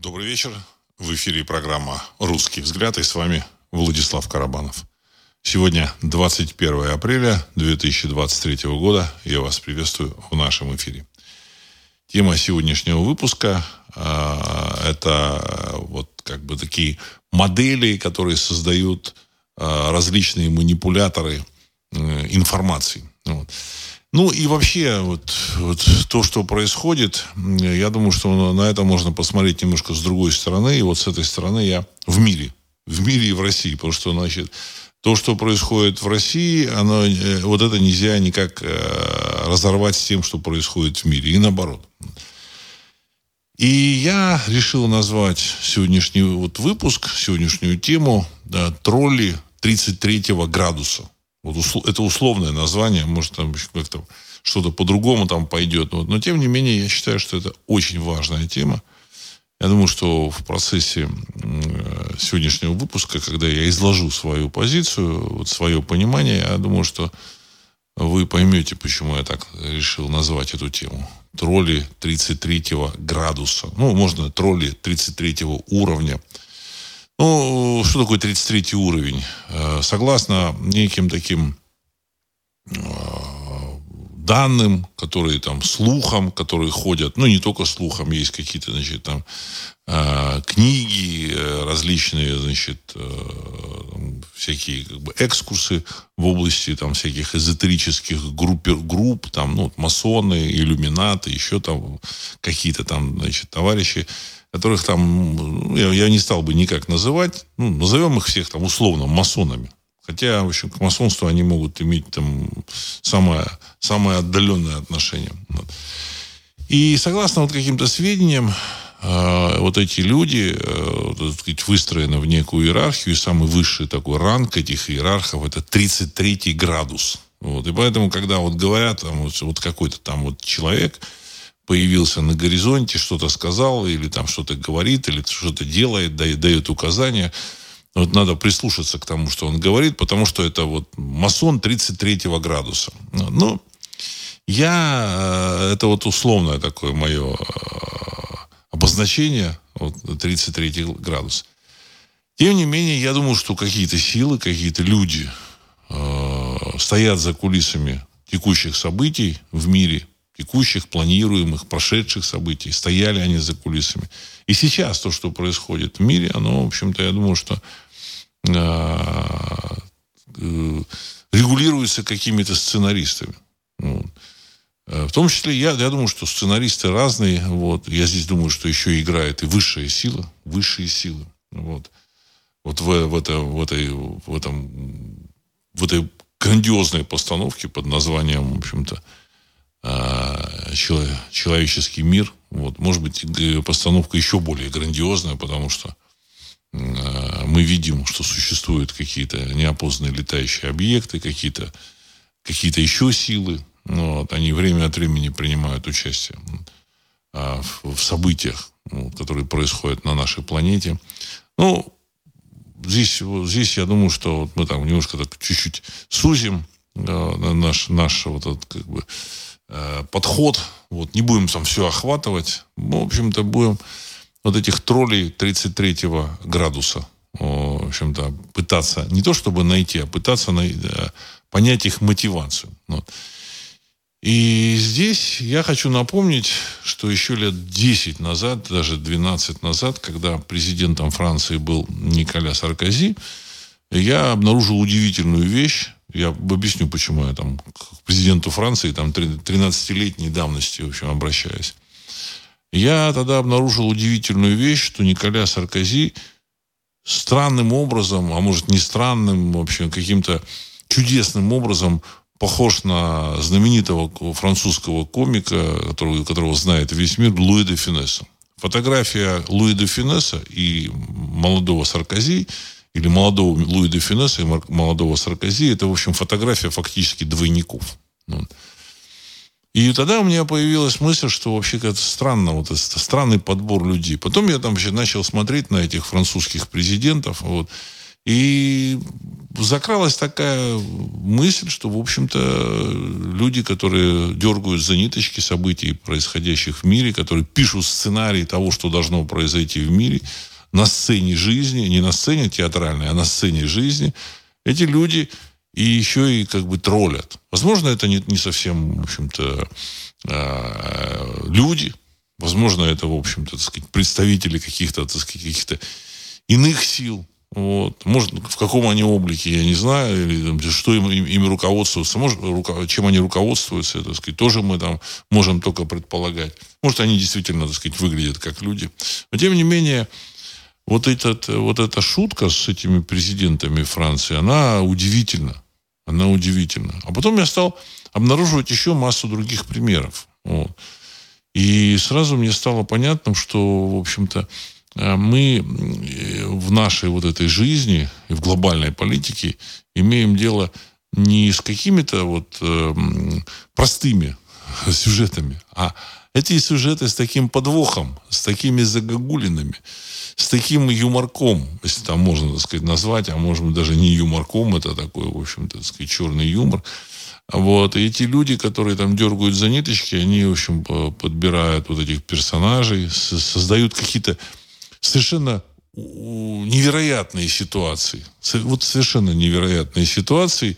Добрый вечер. В эфире программа «Русский взгляд» и с вами Владислав Карабанов. Сегодня 21 апреля 2023 года. Я вас приветствую в нашем эфире. Тема сегодняшнего выпуска э, это вот как бы такие модели, которые создают э, различные манипуляторы э, информации. Вот. Ну и вообще, вот, вот то, что происходит, я думаю, что на это можно посмотреть немножко с другой стороны. И вот с этой стороны я в мире. В мире и в России. Потому что, значит, то, что происходит в России, оно, э, вот это нельзя никак э, разорвать с тем, что происходит в мире. И наоборот. И я решил назвать сегодняшний вот выпуск, сегодняшнюю тему да, «Тролли 33 градуса». Вот услов, это условное название, может, там как-то что-то по-другому там пойдет. Но, но, тем не менее, я считаю, что это очень важная тема. Я думаю, что в процессе сегодняшнего выпуска, когда я изложу свою позицию, вот свое понимание, я думаю, что вы поймете, почему я так решил назвать эту тему. Тролли 33 градуса. Ну, можно тролли 33 уровня. Ну, что такое 33 уровень? Э, согласно неким таким э, данным, которые там слухам, которые ходят, ну не только слухам, есть какие-то, значит, там э, книги различные, значит, всякие как бы экскурсы в области там всяких эзотерических групп, групп там, ну, масоны, иллюминаты, еще там какие-то там, значит, товарищи, которых там, ну, я, я не стал бы никак называть, ну, назовем их всех там условно масонами. Хотя, в общем, к масонству они могут иметь там самое, самое отдаленное отношение. Вот. И согласно вот каким-то сведениям, э, вот эти люди, э, вот, сказать, выстроены в некую иерархию, и самый высший такой ранг этих иерархов это 33 градус. Вот. И поэтому, когда вот говорят, там, вот, вот какой-то там вот человек, появился на горизонте, что-то сказал, или там что-то говорит, или что-то делает, дает, указания. Вот надо прислушаться к тому, что он говорит, потому что это вот масон 33 градуса. Ну, я, э, это вот условное такое мое э, обозначение, вот 33 градус. Тем не менее, я думаю, что какие-то силы, какие-то люди э, стоят за кулисами текущих событий в мире, текущих, планируемых, прошедших событий. Стояли они за кулисами. И сейчас то, что происходит в мире, оно, в общем-то, я думаю, что э, э, регулируется какими-то сценаристами. Э, в том числе, я, я думаю, что сценаристы разные. Вот. Я здесь думаю, что еще играет и высшая сила, высшие силы. Вот, вот в, в, это, в, этой, в, этом, в этой грандиозной постановке под названием, в общем-то, а, человеческий мир. Вот. Может быть, постановка еще более грандиозная, потому что а, мы видим, что существуют какие-то неопознанные летающие объекты, какие-то какие еще силы. Вот. Они время от времени принимают участие а, в, событиях, вот, которые происходят на нашей планете. Ну, здесь, здесь я думаю, что мы там немножко так чуть-чуть сузим да, наш, наш вот этот, как бы, Э, подход. Вот, не будем там все охватывать. Мы, в общем-то, будем вот этих троллей 33 градуса, в общем-то, пытаться, не то чтобы найти, а пытаться най- э, понять их мотивацию. Вот. И здесь я хочу напомнить, что еще лет 10 назад, даже 12 назад, когда президентом Франции был Николя Саркози, я обнаружил удивительную вещь, я объясню, почему я там к президенту Франции там 13-летней давности, в общем, обращаюсь. Я тогда обнаружил удивительную вещь, что Николя Саркози странным образом, а может не странным, в общем, каким-то чудесным образом похож на знаменитого французского комика, которого, которого знает весь мир, Луи де Финесса. Фотография Луи де Финесса и молодого Саркози – или молодого Луи де Финесса и молодого Саркози, это, в общем, фотография фактически двойников. И тогда у меня появилась мысль, что вообще как-то странно, вот это странный подбор людей. Потом я там вообще начал смотреть на этих французских президентов, вот, И закралась такая мысль, что, в общем-то, люди, которые дергают за ниточки событий, происходящих в мире, которые пишут сценарий того, что должно произойти в мире, на сцене жизни, не на сцене театральной, а на сцене жизни, эти люди и еще и как бы троллят. Возможно, это не, не совсем, в общем-то, э, люди, возможно, это, в общем-то, сказать, представители каких-то, так сказать, каких-то иных сил, вот. Может, в каком они облике, я не знаю, или там, что им, им, ими руководствуются, может, руко, чем они руководствуются, так сказать, тоже мы там можем только предполагать. Может, они действительно, так сказать, выглядят как люди. Но, тем не менее, вот, этот, вот эта шутка с этими президентами Франции, она удивительна. Она удивительна. А потом я стал обнаруживать еще массу других примеров. Вот. И сразу мне стало понятным, что, в общем-то, Э, мы в нашей вот этой жизни и в глобальной политике имеем дело не с какими-то вот э, простыми сюжетами, а эти сюжеты с таким подвохом, с такими загогулинами, с таким юморком, если там можно, так сказать, назвать, а может быть даже не юморком, это такой, в общем-то, так сказать, черный юмор. Вот. И эти люди, которые там дергают за ниточки, они, в общем, подбирают вот этих персонажей, создают какие-то совершенно невероятные ситуации. Вот совершенно невероятные ситуации,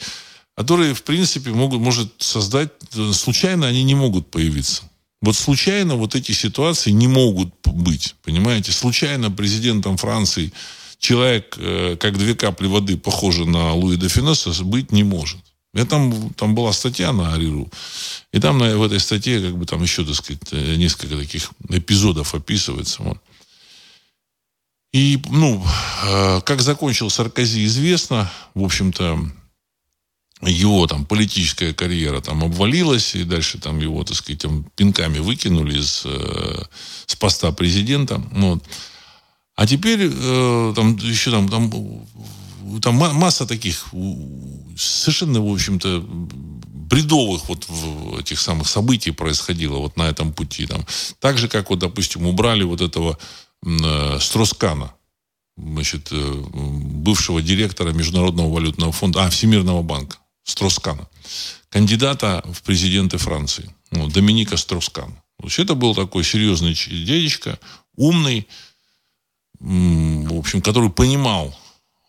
которые, в принципе, могут, может создать... Случайно они не могут появиться. Вот случайно вот эти ситуации не могут быть, понимаете? Случайно президентом Франции человек, э, как две капли воды, похожий на Луи де Финесса, быть не может. Я там, там была статья на Ариру, и там на, в этой статье как бы там еще, так сказать, э, несколько таких эпизодов описывается. Вот. И, ну, э, как закончил Саркози, известно. В общем-то, его там политическая карьера там обвалилась, и дальше там его, так сказать, там, пинками выкинули с, э, с поста президента. Вот. А теперь э, там еще там, там, там масса таких совершенно, в общем-то, бредовых вот этих самых событий происходило вот на этом пути. Там. Так же, как вот, допустим, убрали вот этого Э, Строскана, значит, э, бывшего директора Международного валютного фонда, а, Всемирного банка, Строскана, кандидата в президенты Франции, ну, Доминика Строскана. Это был такой серьезный дядечка, умный, в общем, который понимал,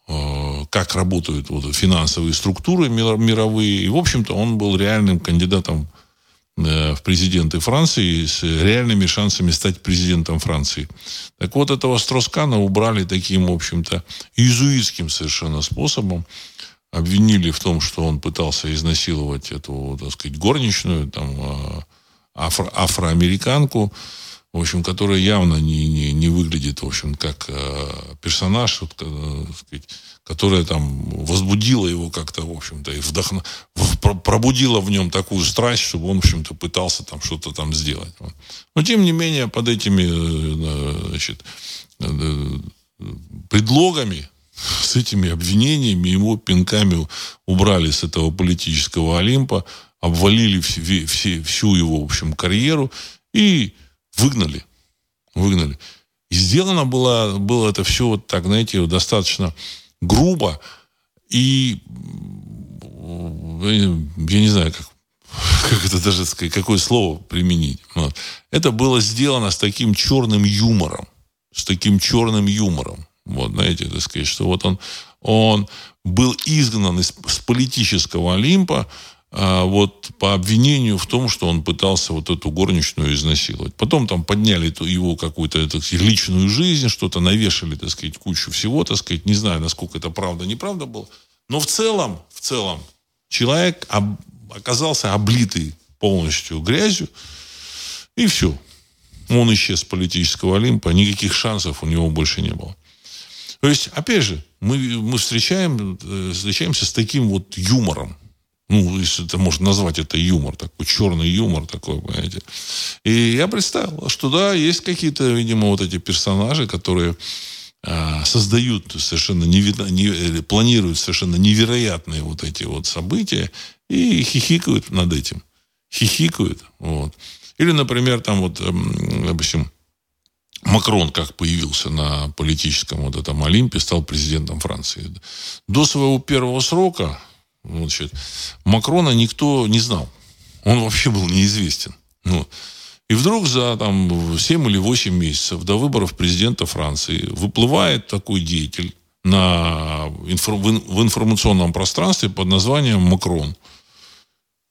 э, как работают вот финансовые структуры мировые. И, в общем-то, он был реальным кандидатом Э, в президенты Франции с реальными шансами стать президентом Франции. Так вот, этого Строскана убрали таким, в общем-то, иезуитским совершенно способом. Обвинили в том, что он пытался изнасиловать эту, так сказать, горничную, там, а, афро- афроамериканку, в общем, которая явно не, не, не выглядит, в общем, как э, персонаж, вот, э, сказать, которая там возбудила его как-то, в общем-то, и вдохно... пробудила в нем такую страсть, чтобы он, в общем-то, пытался там что-то там сделать. Но, тем не менее, под этими, э, значит, э, предлогами, с этими обвинениями, его пинками убрали с этого политического Олимпа, обвалили все, все, всю его, в общем, карьеру и выгнали. Выгнали. И сделано было, было это все вот так, знаете, достаточно грубо и я не знаю, как, как это даже сказать, какое слово применить. Вот. Это было сделано с таким черным юмором. С таким черным юмором. Вот, знаете, так сказать, что вот он, он был изгнан из, с политического Олимпа, а, вот по обвинению в том, что он пытался вот эту горничную изнасиловать. Потом там подняли его какую-то так сказать, личную жизнь, что-то навешали, так сказать, кучу всего, так сказать. Не знаю, насколько это правда, неправда было. Но в целом, в целом, человек об, оказался облитый полностью грязью, и все. Он исчез с политического Олимпа, никаких шансов у него больше не было. То есть, опять же, мы, мы встречаем, э, встречаемся с таким вот юмором, ну, если это можно назвать это юмор, такой черный юмор такой, понимаете. И я представил, что да, есть какие-то, видимо, вот эти персонажи, которые а, создают совершенно неверо... не... планируют совершенно невероятные вот эти вот события и хихикают над этим. Хихикают. Вот. Или, например, там вот, допустим, Макрон как появился на политическом вот этом Олимпе, стал президентом Франции. До своего первого срока значит, Макрона никто не знал. Он вообще был неизвестен. Ну, и вдруг за там, 7 или 8 месяцев до выборов президента Франции выплывает такой деятель на, в информационном пространстве под названием Макрон.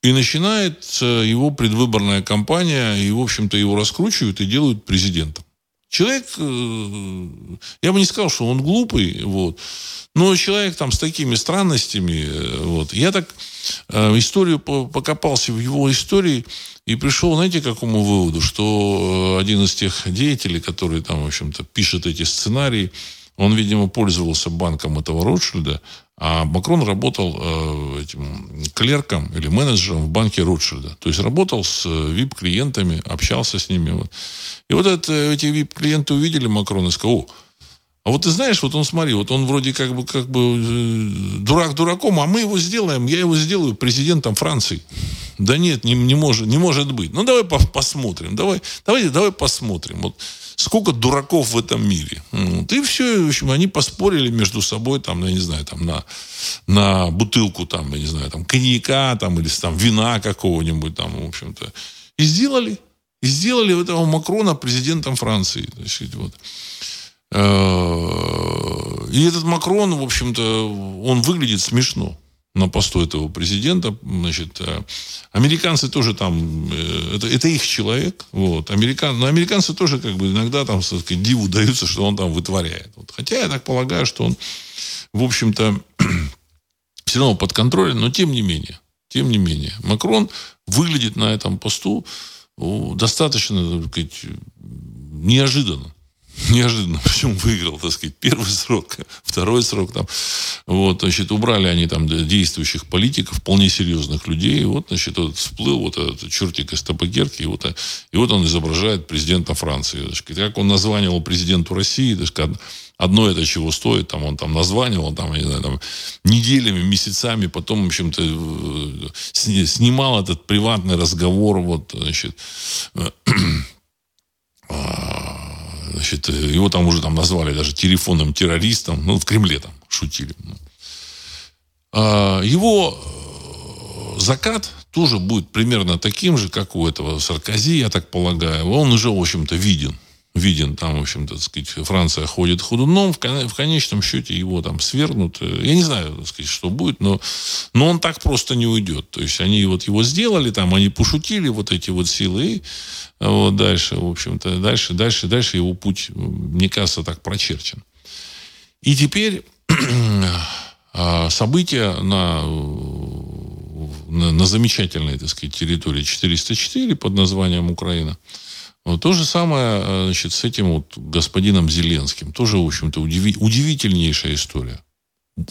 И начинает его предвыборная кампания, и, в общем-то, его раскручивают и делают президентом. Человек, э, я бы не сказал, что он глупый, вот, но человек там с такими странностями, э, вот. Я так э, историю покопался в его истории и пришел, знаете, к какому выводу, что один из тех деятелей, который там, в общем-то, пишет эти сценарии, он, видимо, пользовался банком этого Ротшильда, а Макрон работал э, этим клерком или менеджером в банке Ротшильда. То есть работал с VIP-клиентами, общался с ними. И вот это, эти VIP-клиенты увидели Макрона и сказали, о, а вот ты знаешь, вот он, смотри, вот он вроде как бы, как бы э, дурак дураком, а мы его сделаем, я его сделаю президентом Франции. Да нет, не, не, может, не может быть. Ну, давай по посмотрим. Давай, давайте, давай посмотрим. Вот сколько дураков в этом мире. Вот. И все, в общем, они поспорили между собой, там, я не знаю, там, на, на бутылку, там, я не знаю, там, коньяка, там, или там, вина какого-нибудь, там, в общем-то. И сделали. И сделали этого Макрона президентом Франции. Значит, вот. Э, и этот Макрон, в общем-то, он выглядит смешно на посту этого президента. Значит, э, американцы тоже там, э, это, это их человек. Вот. Американ, но американцы тоже как бы иногда там, сказать, диву даются, что он там вытворяет. Вот. Хотя я так полагаю, что он, в общем-то, все равно под контролем, но тем не менее, тем не менее, Макрон выглядит на этом посту достаточно, так сказать, неожиданно. Неожиданно, причем выиграл, так сказать, первый срок, второй срок там. Вот, значит, убрали они там действующих политиков, вполне серьезных людей. И вот, значит, вот всплыл вот этот чертик из табакерки, и вот, и вот он изображает президента Франции. Значит, как он названивал президенту России, так сказать, одно это чего стоит, там он там названивал, там, не знаю, там, неделями, месяцами, потом, в общем-то, э, снимал этот приватный разговор, вот, значит, а, значит, его там уже там назвали даже телефонным террористом, ну, в Кремле там шутили. А, его э, закат тоже будет примерно таким же, как у этого Саркози, я так полагаю. Он уже, в общем-то, виден виден там, в общем-то, сказать, Франция ходит ходуном, в, в конечном счете его там свергнут. Я не знаю, так сказать, что будет, но, но он так просто не уйдет. То есть они вот его сделали, там, они пошутили вот эти вот силы, и вот дальше, в общем-то, дальше, дальше, дальше его путь, мне кажется, так прочерчен. И теперь а, события на, на, на замечательной, так сказать, территории 404 под названием Украина – вот то же самое э, значит, с этим вот господином Зеленским. Тоже, в общем-то, удиви- удивительнейшая история.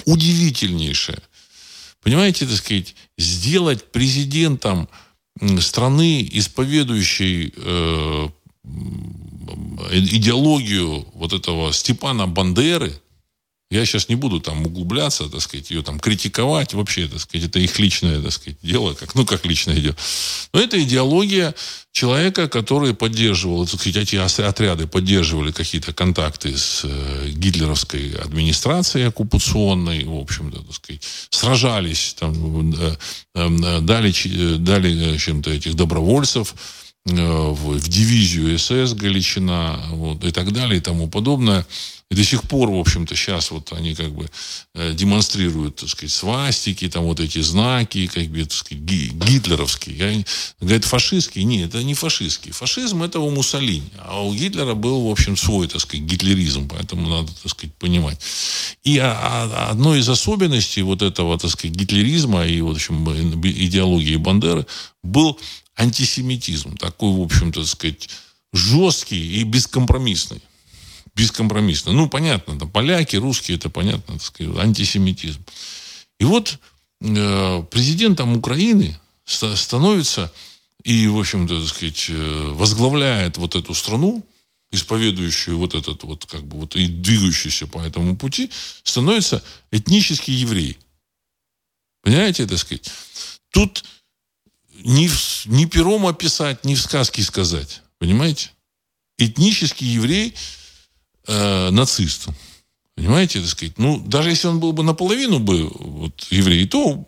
Удивительнейшая. Понимаете, так сказать, сделать президентом страны, исповедующей э, идеологию вот этого Степана Бандеры, я сейчас не буду там углубляться, так сказать, ее там критиковать. Вообще, так сказать, это их личное, так сказать, дело. Как, ну, как личное дело. Но это идеология человека, который поддерживал, так сказать, эти отряды поддерживали какие-то контакты с э, гитлеровской администрацией оккупационной, в общем-то, так сказать, сражались, там, э, э, дали, дали чем-то этих добровольцев, в, в дивизию СС Галичина вот, и так далее и тому подобное. И до сих пор, в общем-то, сейчас вот они как бы э, демонстрируют, так сказать, свастики, там вот эти знаки, как бы, так сказать, гитлеровские. Я, говорят, фашистские. Нет, это не фашистские. Фашизм это у Муссолини. А у Гитлера был, в общем, свой, так сказать, гитлеризм. Поэтому надо, так сказать, понимать. И а, а, одной из особенностей вот этого, так сказать, гитлеризма и, в общем, идеологии Бандеры был антисемитизм. Такой, в общем-то, сказать, жесткий и бескомпромиссный бескомпромиссно. Ну, понятно, там поляки, русские, это понятно, так сказать, антисемитизм. И вот э, президентом Украины становится и, в общем-то, так сказать, э, возглавляет вот эту страну, исповедующую вот этот вот, как бы, вот и двигающийся по этому пути, становится этнический еврей. Понимаете, так сказать? Тут ни, ни пером описать, ни в сказке сказать. Понимаете? этнический еврей э, нацист. Понимаете, так сказать? Ну, даже если он был бы наполовину бы вот, еврей, то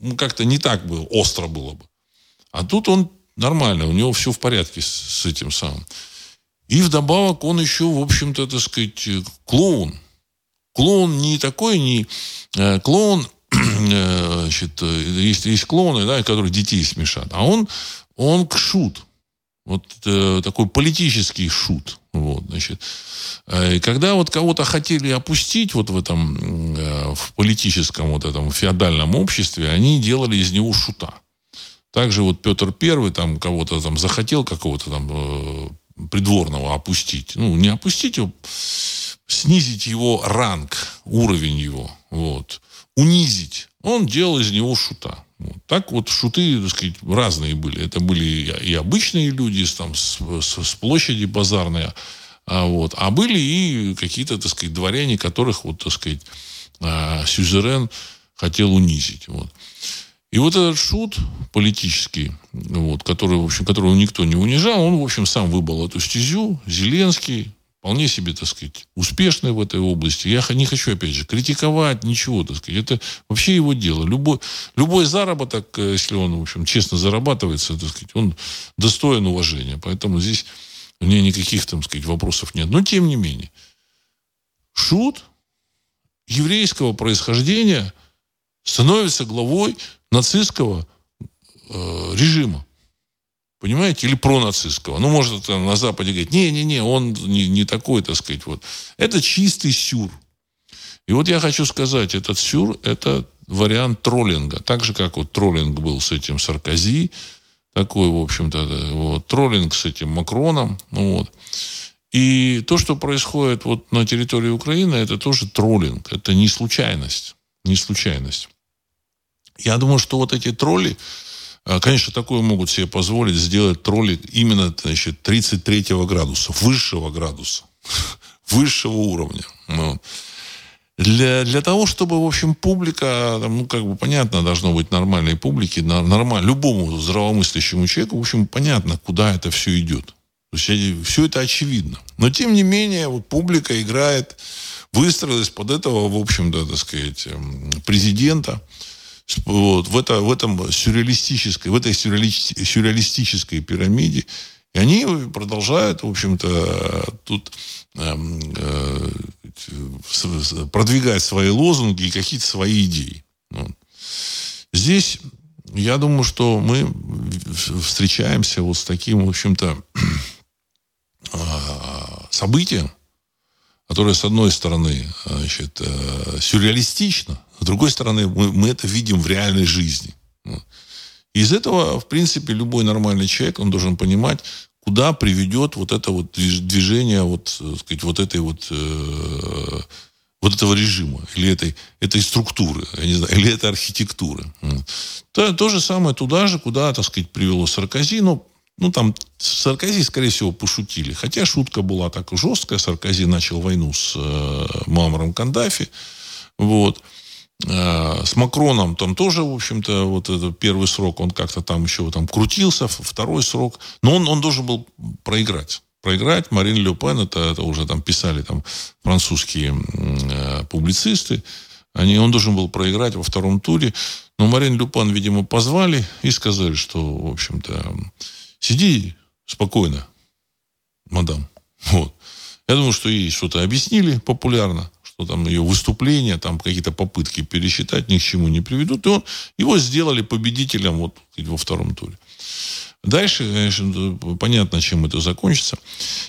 ну, как-то не так бы остро было бы. А тут он нормально, у него все в порядке с, с этим самым. И вдобавок он еще, в общем-то, так сказать, клоун. Клоун не такой, не... Э, клоун, значит, есть, есть клоуны, да, которые детей смешат. А он, он шут. Вот э, такой политический шут. Вот, значит. Э, и когда вот кого-то хотели опустить вот в этом, э, в политическом вот этом феодальном обществе, они делали из него шута. Также вот Петр Первый там кого-то там захотел какого-то там э, придворного опустить. Ну, не опустить его, снизить его ранг, уровень его. Вот. Унизить. Он делал из него шута. Вот. Так вот шуты, так сказать, разные были. Это были и обычные люди там, с, с, с площади базарной, а, вот. а были и какие-то, так сказать, дворяне, которых, вот, так сказать, а, сюзерен хотел унизить. Вот. И вот этот шут политический, вот, который, в общем, которого никто не унижал, он, в общем, сам выбрал эту стезю. Зеленский, вполне себе, так сказать, успешный в этой области. Я не хочу, опять же, критиковать, ничего, так сказать. Это вообще его дело. Любой, любой заработок, э, если он, в общем, честно зарабатывается, так сказать, он достоин уважения. Поэтому здесь у меня никаких, там, сказать, вопросов нет. Но, тем не менее, шут еврейского происхождения становится главой нацистского э, режима. Понимаете? Или пронацистского. Ну, может, там на Западе говорить, не-не-не, он не, не такой, так сказать. Вот. Это чистый сюр. И вот я хочу сказать, этот сюр – это вариант троллинга. Так же, как вот троллинг был с этим Саркози, такой, в общем-то, вот, троллинг с этим Макроном. Ну, вот. И то, что происходит вот на территории Украины, это тоже троллинг. Это не случайность. Не случайность. Я думаю, что вот эти тролли, конечно, такое могут себе позволить сделать тролли именно значит, 33 градуса, высшего градуса, высшего уровня. Ну, для, для того, чтобы, в общем, публика, ну, как бы понятно, должно быть нормальной публике, нормально, любому здравомыслящему человеку, в общем, понятно, куда это все идет. То есть все это очевидно. Но, тем не менее, вот публика играет, выстроилась под этого, в общем-то, так сказать, эм, президента вот, в, это, в этом сюрреалистической, в этой сюрреалистической пирамиде. И они продолжают, в общем-то, тут э, э, продвигать свои лозунги и какие-то свои идеи. Здесь, я думаю, что мы встречаемся вот с таким, в общем-то, а, событием, которое, с одной стороны, значит, э, сюрреалистично, с другой стороны, мы, мы это видим в реальной жизни. Из этого, в принципе, любой нормальный человек, он должен понимать, куда приведет вот это вот движение вот, так сказать, вот этой вот, э, вот этого режима, или этой, этой структуры, я не знаю, или этой архитектуры. То, то же самое туда же, куда, так сказать, привело Саркози, но ну, там Саркози, скорее всего, пошутили. Хотя шутка была так жесткая. Саркози начал войну с э, Мамаром Кандафи. Вот. Э, с Макроном там тоже, в общем-то, вот этот первый срок, он как-то там еще там крутился, второй срок. Но он, он должен был проиграть. Проиграть Марин Ле Пен, это, это уже там писали там французские э, публицисты. Они, он должен был проиграть во втором туре. Но Марин Люпан, видимо, позвали и сказали, что, в общем-то, Сиди спокойно, мадам. Вот. Я думаю, что ей что-то объяснили популярно, что там ее выступления, там какие-то попытки пересчитать ни к чему не приведут. И он, его сделали победителем вот во втором туре. Дальше, конечно, понятно, чем это закончится.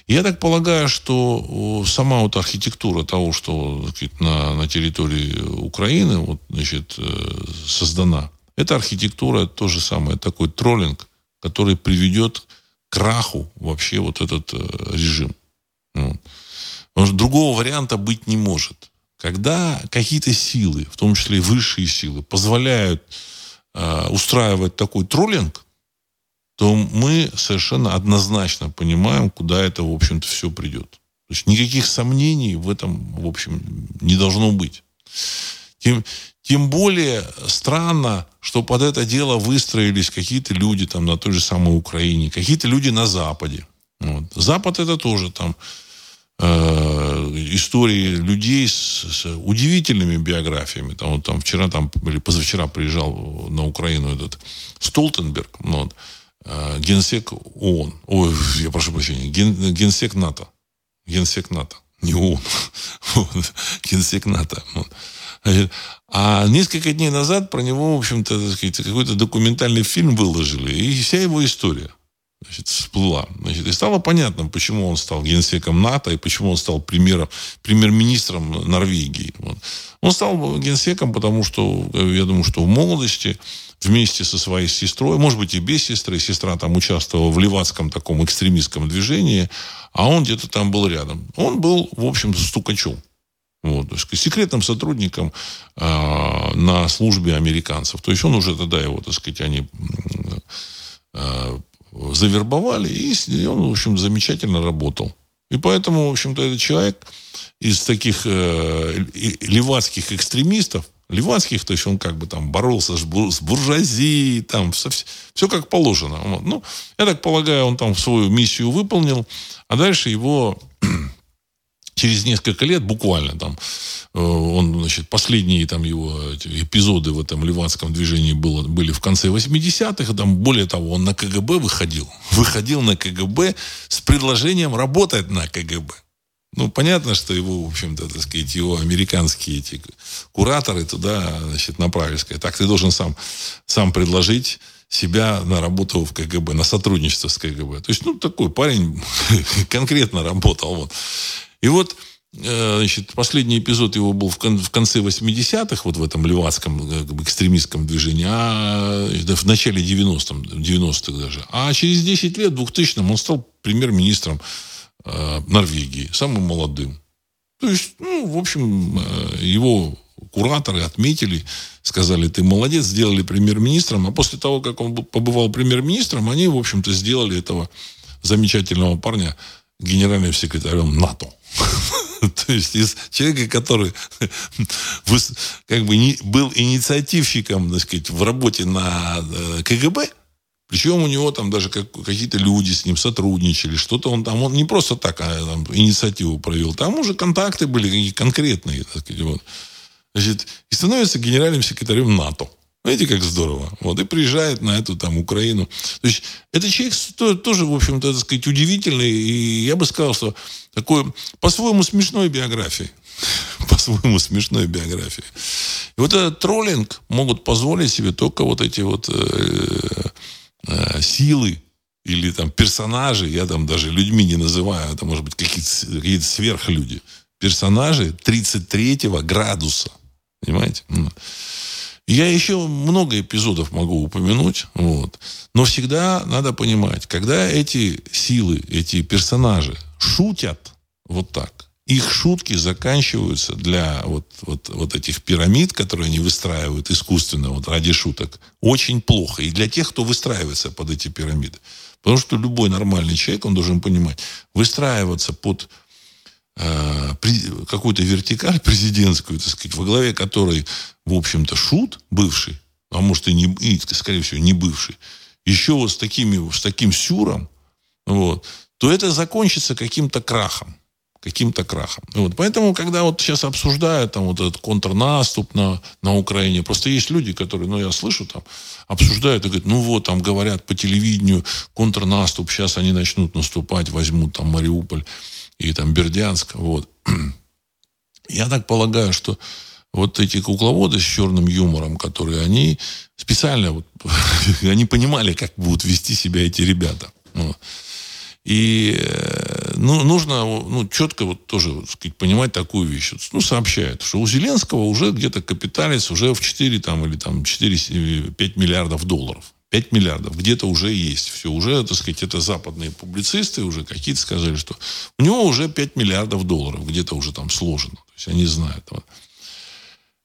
Я так полагаю, что сама вот архитектура того, что сказать, на, на территории Украины вот, значит, э, создана, эта архитектура то же самое, такой троллинг, который приведет к краху вообще вот этот э, режим. Ну, потому что другого варианта быть не может. Когда какие-то силы, в том числе и высшие силы, позволяют э, устраивать такой троллинг, то мы совершенно однозначно понимаем, куда это, в общем-то, все придет. То есть никаких сомнений в этом, в общем, не должно быть. Тем, тем более странно, что под это дело выстроились какие-то люди там на той же самой Украине, какие-то люди на Западе. Вот. Запад это тоже там истории людей с, с удивительными биографиями. Там, вот, там вчера там, или позавчера приезжал на Украину этот Столтенберг, ну, вот, э, генсек ООН. Ой, я прошу прощения, ген, генсек НАТО. Генсек НАТО. Не ООН. генсек НАТО. Вот. А несколько дней назад про него, в общем-то, какой-то документальный фильм выложили, и вся его история значит, всплыла. Значит, и стало понятно, почему он стал генсеком НАТО и почему он стал премьером, премьер-министром Норвегии. Вот. Он стал генсеком, потому что, я думаю, что в молодости вместе со своей сестрой, может быть, и без сестры, сестра там участвовала в левацком таком экстремистском движении, а он где-то там был рядом. Он был, в общем, стукачом. Вот, то есть секретным сотрудником э, на службе американцев. То есть он уже тогда его, так сказать, они э, завербовали, и он, в общем, замечательно работал. И поэтому, в общем-то, этот человек из таких э, левацких экстремистов, левацких, то есть он как бы там боролся с, бур, буржуазией, там все, все как положено. Вот. Ну, я так полагаю, он там свою миссию выполнил, а дальше его через несколько лет, буквально там, э, он, значит, последние там его эпизоды в этом ливанском движении было, были в конце 80-х, там, более того, он на КГБ выходил, выходил на КГБ с предложением работать на КГБ. Ну, понятно, что его, в общем-то, так сказать, его американские эти кураторы туда, значит, направили, сказать, так ты должен сам, сам предложить себя на работу в КГБ, на сотрудничество с КГБ. То есть, ну, такой парень конкретно работал. Вот. И вот э, Значит, последний эпизод его был в конце 80-х, вот в этом левацком э, экстремистском движении, а в начале 90-х, 90 даже. А через 10 лет, в 2000-м, он стал премьер-министром э, Норвегии, самым молодым. То есть, ну, в общем, э, его кураторы отметили, сказали, ты молодец, сделали премьер-министром. А после того, как он побывал премьер-министром, они, в общем-то, сделали этого замечательного парня генеральным секретарем НАТО. То есть из человека, который как бы не, был инициативщиком, так сказать, в работе на э, КГБ, причем у него там даже как, какие-то люди с ним сотрудничали, что-то он там, он не просто так а, там, инициативу провел, там уже контакты были какие конкретные, так сказать, вот. Значит, и становится генеральным секретарем НАТО. Знаете, как здорово. Вот, и приезжает на эту там Украину. То есть, это человек тоже, в общем-то, так сказать, удивительный. И я бы сказал, что такой по-своему смешной биографией. По-своему смешной биографией. И вот этот троллинг могут позволить себе только вот эти вот э, э, силы или там персонажи, я там даже людьми не называю, это может быть какие-то какие сверхлюди. Персонажи 33-го градуса. Понимаете? Я еще много эпизодов могу упомянуть, вот. но всегда надо понимать, когда эти силы, эти персонажи шутят вот так, их шутки заканчиваются для вот, вот, вот этих пирамид, которые они выстраивают искусственно, вот ради шуток, очень плохо. И для тех, кто выстраивается под эти пирамиды. Потому что любой нормальный человек, он должен понимать, выстраиваться под какую-то вертикаль президентскую, так сказать, во главе которой, в общем-то, шут бывший, а может и, не, и, скорее всего, не бывший, еще вот с, такими, с таким сюром, вот, то это закончится каким-то крахом. Каким-то крахом. Вот. Поэтому, когда вот сейчас обсуждают там, вот этот контрнаступ на, на Украине, просто есть люди, которые, ну, я слышу, там, обсуждают и говорят, ну, вот, там говорят по телевидению, контрнаступ, сейчас они начнут наступать, возьмут там Мариуполь и там Бердянск. Вот. Я так полагаю, что вот эти кукловоды с черным юмором, которые они специально, вот, они понимали, как будут вести себя эти ребята. Вот. И э, ну, нужно ну, четко вот тоже вот, сказать, понимать такую вещь. Ну, сообщают, что у Зеленского уже где-то капиталец уже в 4 там, или там 4-5 миллиардов долларов. 5 миллиардов где-то уже есть. Все, уже, так сказать, это западные публицисты уже какие-то сказали, что у него уже 5 миллиардов долларов где-то уже там сложено. То есть они знают. Вот.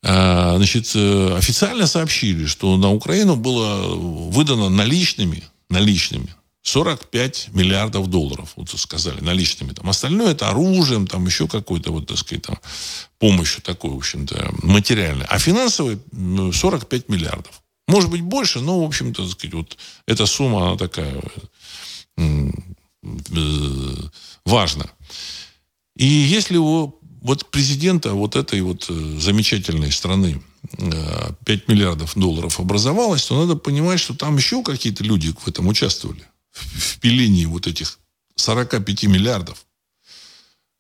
А, значит, э, официально сообщили, что на Украину было выдано наличными, наличными 45 миллиардов долларов, вот сказали, наличными. Там остальное это оружием, там еще какой-то, вот, так сказать, там, помощью такой, в общем-то, материальной. А финансовой 45 миллиардов. Может быть, больше, но, в общем-то, сказать, вот эта сумма, она такая э, важно. И если у вот президента вот этой вот э, замечательной страны 5 миллиардов долларов образовалось, то надо понимать, что там еще какие-то люди в этом участвовали. В пилении вот этих 45 миллиардов.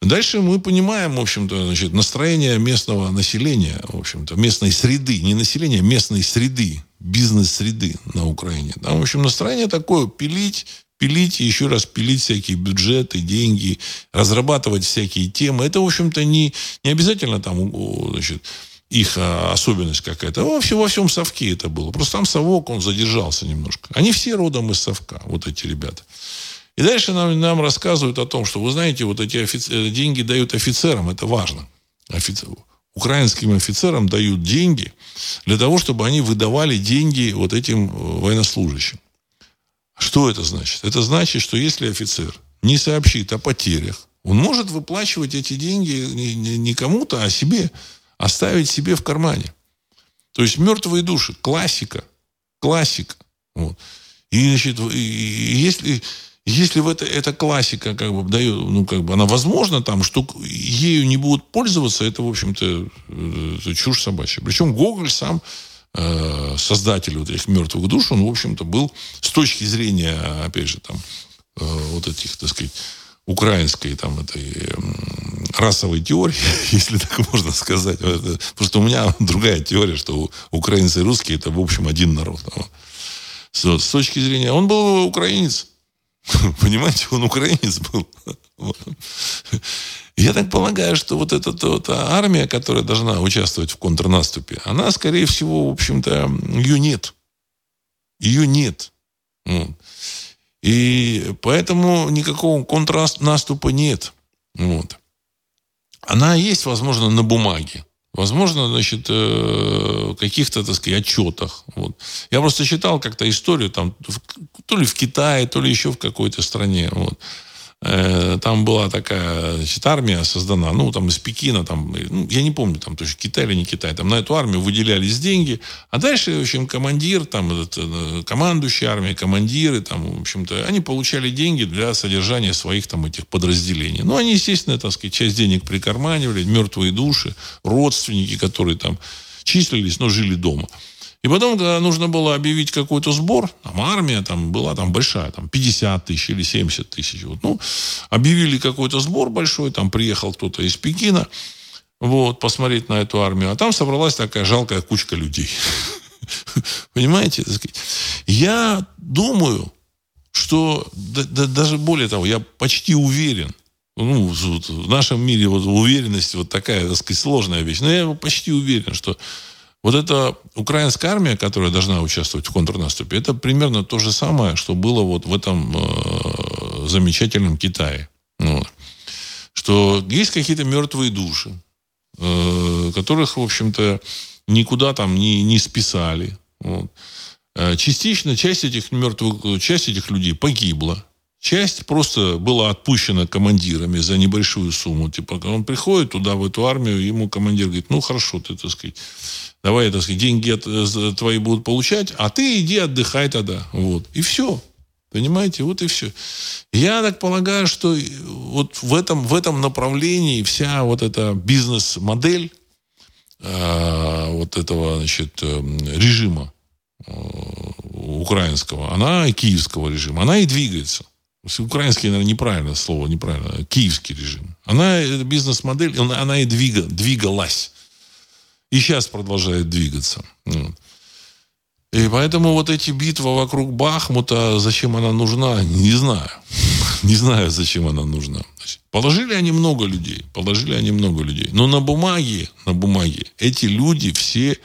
Дальше мы понимаем, в общем-то, значит, настроение местного населения, в общем-то, местной среды, не населения, местной среды, бизнес-среды на Украине. Там, в общем, настроение такое, пилить, пилить еще раз пилить всякие бюджеты, деньги, разрабатывать всякие темы. Это, в общем-то, не, не обязательно там, значит, их а, особенность какая-то. Вообще во всем совке это было. Просто там совок, он задержался немножко. Они все родом из совка, вот эти ребята. И дальше нам, нам рассказывают о том, что, вы знаете, вот эти офицеры, деньги дают офицерам, это важно. Офицер, украинским офицерам дают деньги для того, чтобы они выдавали деньги вот этим э, военнослужащим. Что это значит? Это значит, что если офицер не сообщит о потерях, он может выплачивать эти деньги не кому-то, а себе, оставить себе в кармане. То есть мертвые души, классика, классика. Вот. И, значит, и если если в это, эта классика как бы дает, ну, как бы она возможна там, что ею не будут пользоваться, это, в общем-то, э, чушь собачья. Причем Гоголь сам, э, создатель вот этих мертвых душ, он, в общем-то, был с точки зрения, опять же, там, э, вот этих, так сказать, украинской там этой расовой теории, если так можно сказать. Просто у меня другая теория, что украинцы и русские это, в общем, один народ. С, с точки зрения... Он был украинец. Понимаете, он украинец был. Я так полагаю, что вот эта вот армия, которая должна участвовать в контрнаступе, она, скорее всего, в общем-то, ее нет. Ее нет. И поэтому никакого контрнаступа нет. Вот. Она есть, возможно, на бумаге. Возможно, значит, э, каких-то, так сказать, отчетах. Вот. Я просто читал как-то историю, там, то ли в Китае, то ли еще в какой-то стране. Вот. Э, там была такая значит, армия создана, ну, там из Пекина, там, ну, я не помню, там, точно Китай или не Китай, там на эту армию выделялись деньги, а дальше, в общем, командир, там, этот, э, командующий армией, командиры, там, в общем-то, они получали деньги для содержания своих там этих подразделений. Ну, они, естественно, так сказать, часть денег прикарманивали, мертвые души, родственники, которые там числились, но жили дома. И потом, когда нужно было объявить какой-то сбор, там армия там была там большая, там 50 тысяч или 70 тысяч. Вот, ну, объявили какой-то сбор большой, там приехал кто-то из Пекина, вот, посмотреть на эту армию. А там собралась такая жалкая кучка людей. Понимаете? Я думаю, что даже более того, я почти уверен, ну, в нашем мире вот уверенность вот такая, так сказать, сложная вещь. Но я почти уверен, что вот эта украинская армия, которая должна участвовать в контрнаступе, это примерно то же самое, что было вот в этом э, замечательном Китае. Вот. Что есть какие-то мертвые души, э, которых, в общем-то, никуда там не, не списали. Вот. Э, частично часть этих мертвых, часть этих людей погибла. Часть просто была отпущена командирами за небольшую сумму. Типа, он приходит туда, в эту армию, ему командир говорит, ну, хорошо, ты, так сказать, давай, так сказать, деньги э, твои будут получать, а ты иди отдыхай тогда. Вот. И все. Понимаете? Вот и все. Я так полагаю, что вот в этом, в этом направлении вся вот эта бизнес-модель э, вот этого, значит, э, режима э, украинского, она киевского режима, она и двигается. Украинский, наверное, неправильное слово, неправильно. Киевский режим. Она, бизнес-модель, она, она и двига, двигалась. И сейчас продолжает двигаться. И поэтому вот эти битвы вокруг Бахмута, зачем она нужна, не знаю. Не знаю, зачем она нужна. Положили они много людей, положили они много людей. Но на бумаге, на бумаге эти люди все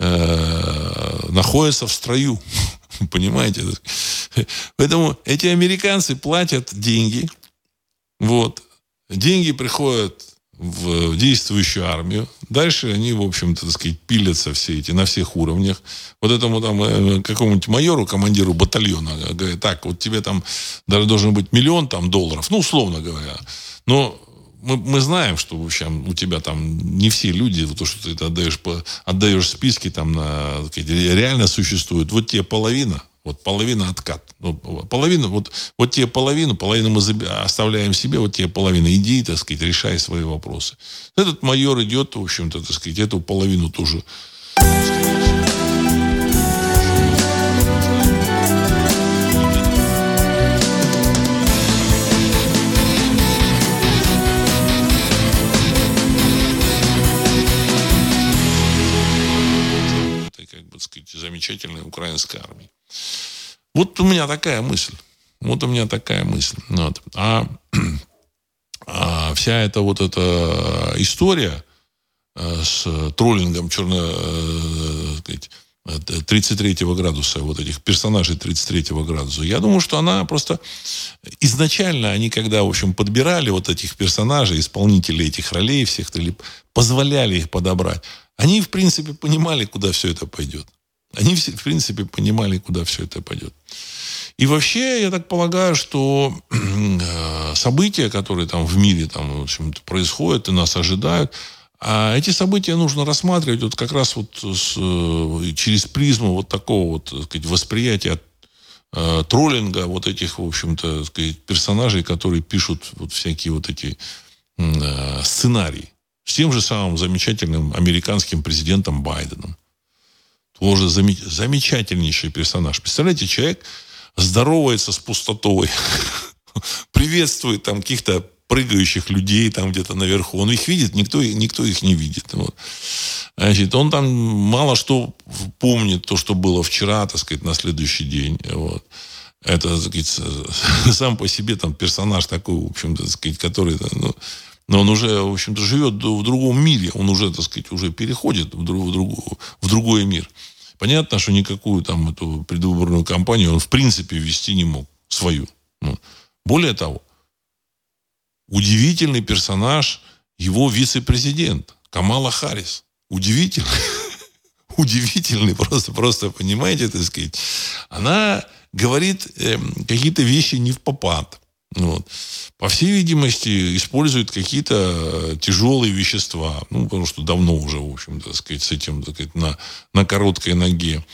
э, находятся в строю. Понимаете? Поэтому эти американцы платят деньги. Вот. Деньги приходят в действующую армию. Дальше они, в общем-то, так сказать, пилятся все эти на всех уровнях. Вот этому там э, какому-нибудь майору, командиру батальона, говорят, так, вот тебе там даже должен быть миллион там долларов, ну, условно говоря. Но мы, мы знаем, что, в общем, у тебя там не все люди, то, что ты отдаешь, по, отдаешь списки там на, сказать, реально существуют. Вот тебе половина, Вот половина откат. Ну, половину, вот, вот те половину, половину мы оставляем себе, вот те половина, иди, так сказать, решай свои вопросы. Этот майор идет, в общем-то, так сказать, эту половину тоже замечательной украинской армии. Вот у меня такая мысль. Вот у меня такая мысль. Вот. А, а вся эта вот эта история э, с троллингом черно, 33 э, градуса, вот этих персонажей 33 градуса, я думаю, что она просто изначально, они когда, в общем, подбирали вот этих персонажей, исполнителей этих ролей всех, или позволяли их подобрать, они, в принципе, понимали, куда все это пойдет. Они, в принципе, понимали, куда все это пойдет. И вообще, я так полагаю, что э, события, которые там в мире там, в общем происходят и нас ожидают, а эти события нужно рассматривать вот как раз вот с, э, через призму вот такого вот так сказать, восприятия э, троллинга вот этих, в общем-то, сказать, персонажей, которые пишут вот всякие вот эти э, сценарии. С тем же самым замечательным американским президентом Байденом. Тоже замечательнейший персонаж. Представляете, человек здоровается с пустотой, приветствует там каких-то прыгающих людей там где-то наверху. Он их видит, никто, никто их не видит. Вот. Значит, он там мало что помнит, то, что было вчера, так сказать, на следующий день. Вот. Это, так сказать, сам по себе там персонаж такой, в общем-то, так сказать, который, ну, но он уже, в общем-то, живет в другом мире. Он уже, так сказать, уже переходит в, друг, в, другую, в другой мир. Понятно, что никакую там эту предвыборную кампанию он в принципе вести не мог. Свою. Ну, более того, удивительный персонаж его вице-президент Камала Харрис. Удивительный. Удивительный. Просто, просто, понимаете, так сказать. Она говорит э, какие-то вещи не в попад. Вот. По всей видимости, используют какие-то э, тяжелые вещества. Ну, потому что давно уже, в общем, так сказать, с этим, так сказать, на, на короткой ноге.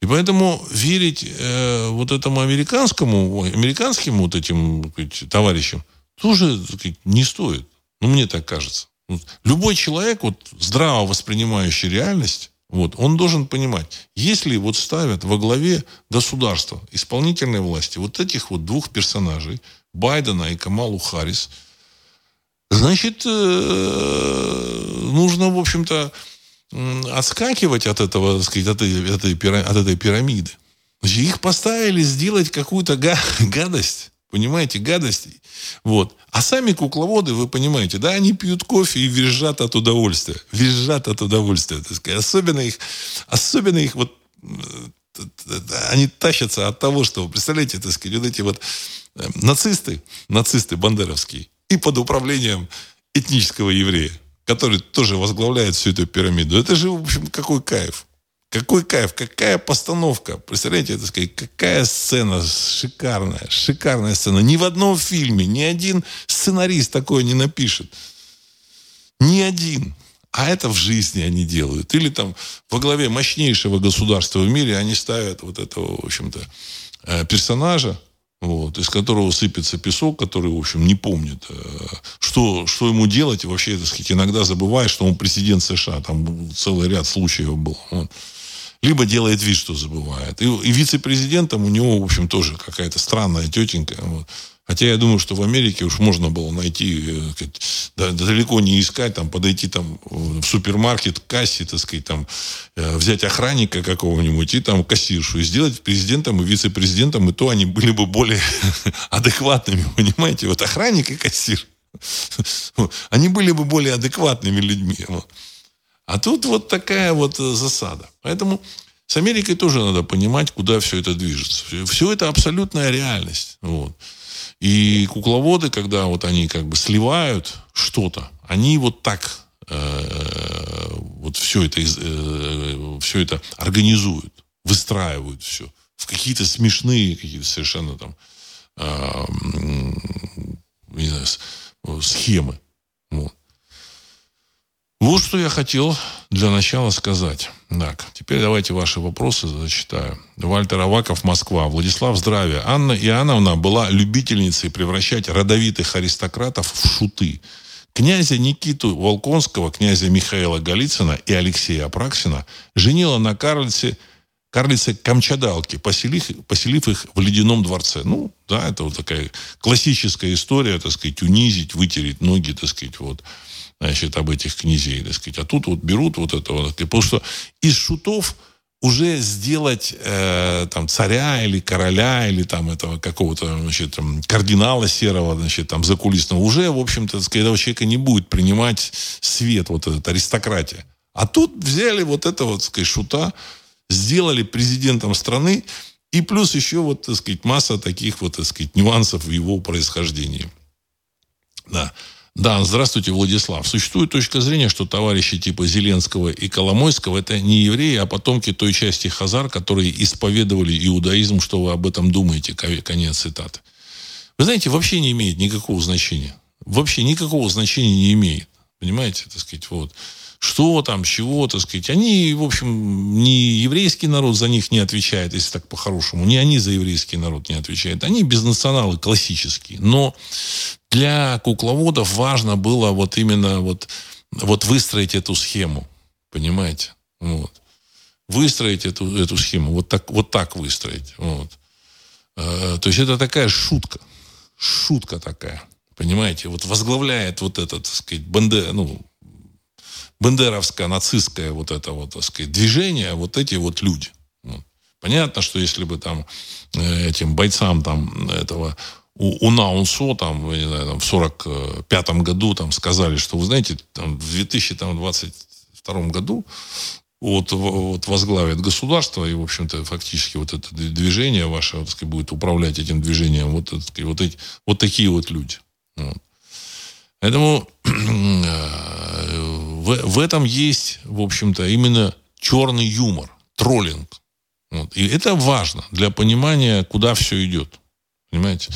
И поэтому верить э, вот этому американскому, американским вот этим сказать, товарищам тоже сказать, не стоит. Ну, мне так кажется. Вот. Любой человек, вот, здраво воспринимающий реальность, вот, он должен понимать, если вот ставят во главе государства, исполнительной власти, вот этих вот двух персонажей – Байдена и Камалу Харрис, значит, э, нужно, в общем-то, отскакивать от этого, так сказать, от этой, от этой, пирамиды. Значит, их поставили сделать какую-то гадость. Понимаете, гадость. Вот. А сами кукловоды, вы понимаете, да, они пьют кофе и визжат от удовольствия. Визжат от удовольствия, так сказать. Особенно их, особенно их вот они тащатся от того, что, представляете, так сказать, вот эти вот э, нацисты, нацисты бандеровские, и под управлением этнического еврея, который тоже возглавляет всю эту пирамиду. Это же, в общем, какой кайф. Какой кайф, какая постановка. Представляете, это сказать, какая сцена шикарная, шикарная сцена. Ни в одном фильме, ни один сценарист такое не напишет. Ни один. А это в жизни они делают. Или там во главе мощнейшего государства в мире они ставят вот этого, в общем-то, э, персонажа, вот, из которого сыпется песок, который, в общем, не помнит, э, что, что ему делать. Вообще, так сказать, иногда забывает, что он президент США. Там целый ряд случаев был. Вот. Либо делает вид, что забывает. И, и вице-президентом у него, в общем, тоже какая-то странная тетенька. Вот Хотя я думаю, что в Америке уж можно было найти, э, да, далеко не искать, там, подойти там, в супермаркет, к кассе, так сказать, там, э, взять охранника какого-нибудь и там кассиршу, и сделать президентом и вице-президентом, и то они были бы более адекватными, понимаете? Вот охранник и кассир. Они были бы более адекватными людьми. А тут вот такая вот э, засада. Поэтому с Америкой тоже надо понимать, куда все это движется. Все это абсолютная реальность. Вот. И кукловоды, когда вот они как бы сливают что-то, они вот так э, вот все это, э, все это организуют, выстраивают все в какие-то смешные, какие-то совершенно там э, не знаю, схемы. Вот. вот что я хотел для начала сказать. Так, теперь давайте ваши вопросы зачитаю. Вальтер Аваков, Москва. Владислав, здравия. Анна Иоанновна была любительницей превращать родовитых аристократов в шуты. Князя Никиту Волконского, князя Михаила Голицына и Алексея Апраксина женила на карлице, карлице Камчадалки, поселив, поселив их в ледяном дворце. Ну, да, это вот такая классическая история, так сказать, унизить, вытереть ноги, так сказать, вот значит, об этих князей, так сказать. А тут вот берут вот это вот. Потому что из шутов уже сделать э, там царя или короля или там этого какого-то значит там, кардинала серого значит там закулисного уже в общем-то этого человека не будет принимать свет вот этот аристократия а тут взяли вот это вот сказать шута сделали президентом страны и плюс еще вот так сказать масса таких вот так сказать нюансов в его происхождении да да, здравствуйте, Владислав. Существует точка зрения, что товарищи типа Зеленского и Коломойского это не евреи, а потомки той части хазар, которые исповедовали иудаизм. Что вы об этом думаете? Конец цитаты. Вы знаете, вообще не имеет никакого значения. Вообще никакого значения не имеет. Понимаете, так сказать, вот что там, чего, так сказать. Они, в общем, не еврейский народ за них не отвечает, если так по-хорошему. Не они за еврейский народ не отвечают. Они безнационалы классические. Но для кукловодов важно было вот именно вот, вот выстроить эту схему. Понимаете? Вот. Выстроить эту, эту схему. Вот так, вот так выстроить. Вот. Э, то есть это такая шутка. Шутка такая. Понимаете? Вот возглавляет вот этот, так сказать, Бандера, ну, бандеровское, нацистское вот это вот, так сказать, движение, вот эти вот люди. Вот. Понятно, что если бы там э, этим бойцам там этого УНАУНСО там, не знаю, там в 45 году там сказали, что вы знаете, там в 2022 году вот, вот возглавит государство, и, в общем-то, фактически вот это движение ваше, так сказать, будет управлять этим движением вот, так сказать, вот, эти, вот такие вот люди. Вот. Поэтому э, в, в этом есть, в общем-то, именно черный юмор, троллинг. Вот. И это важно для понимания, куда все идет. Понимаете?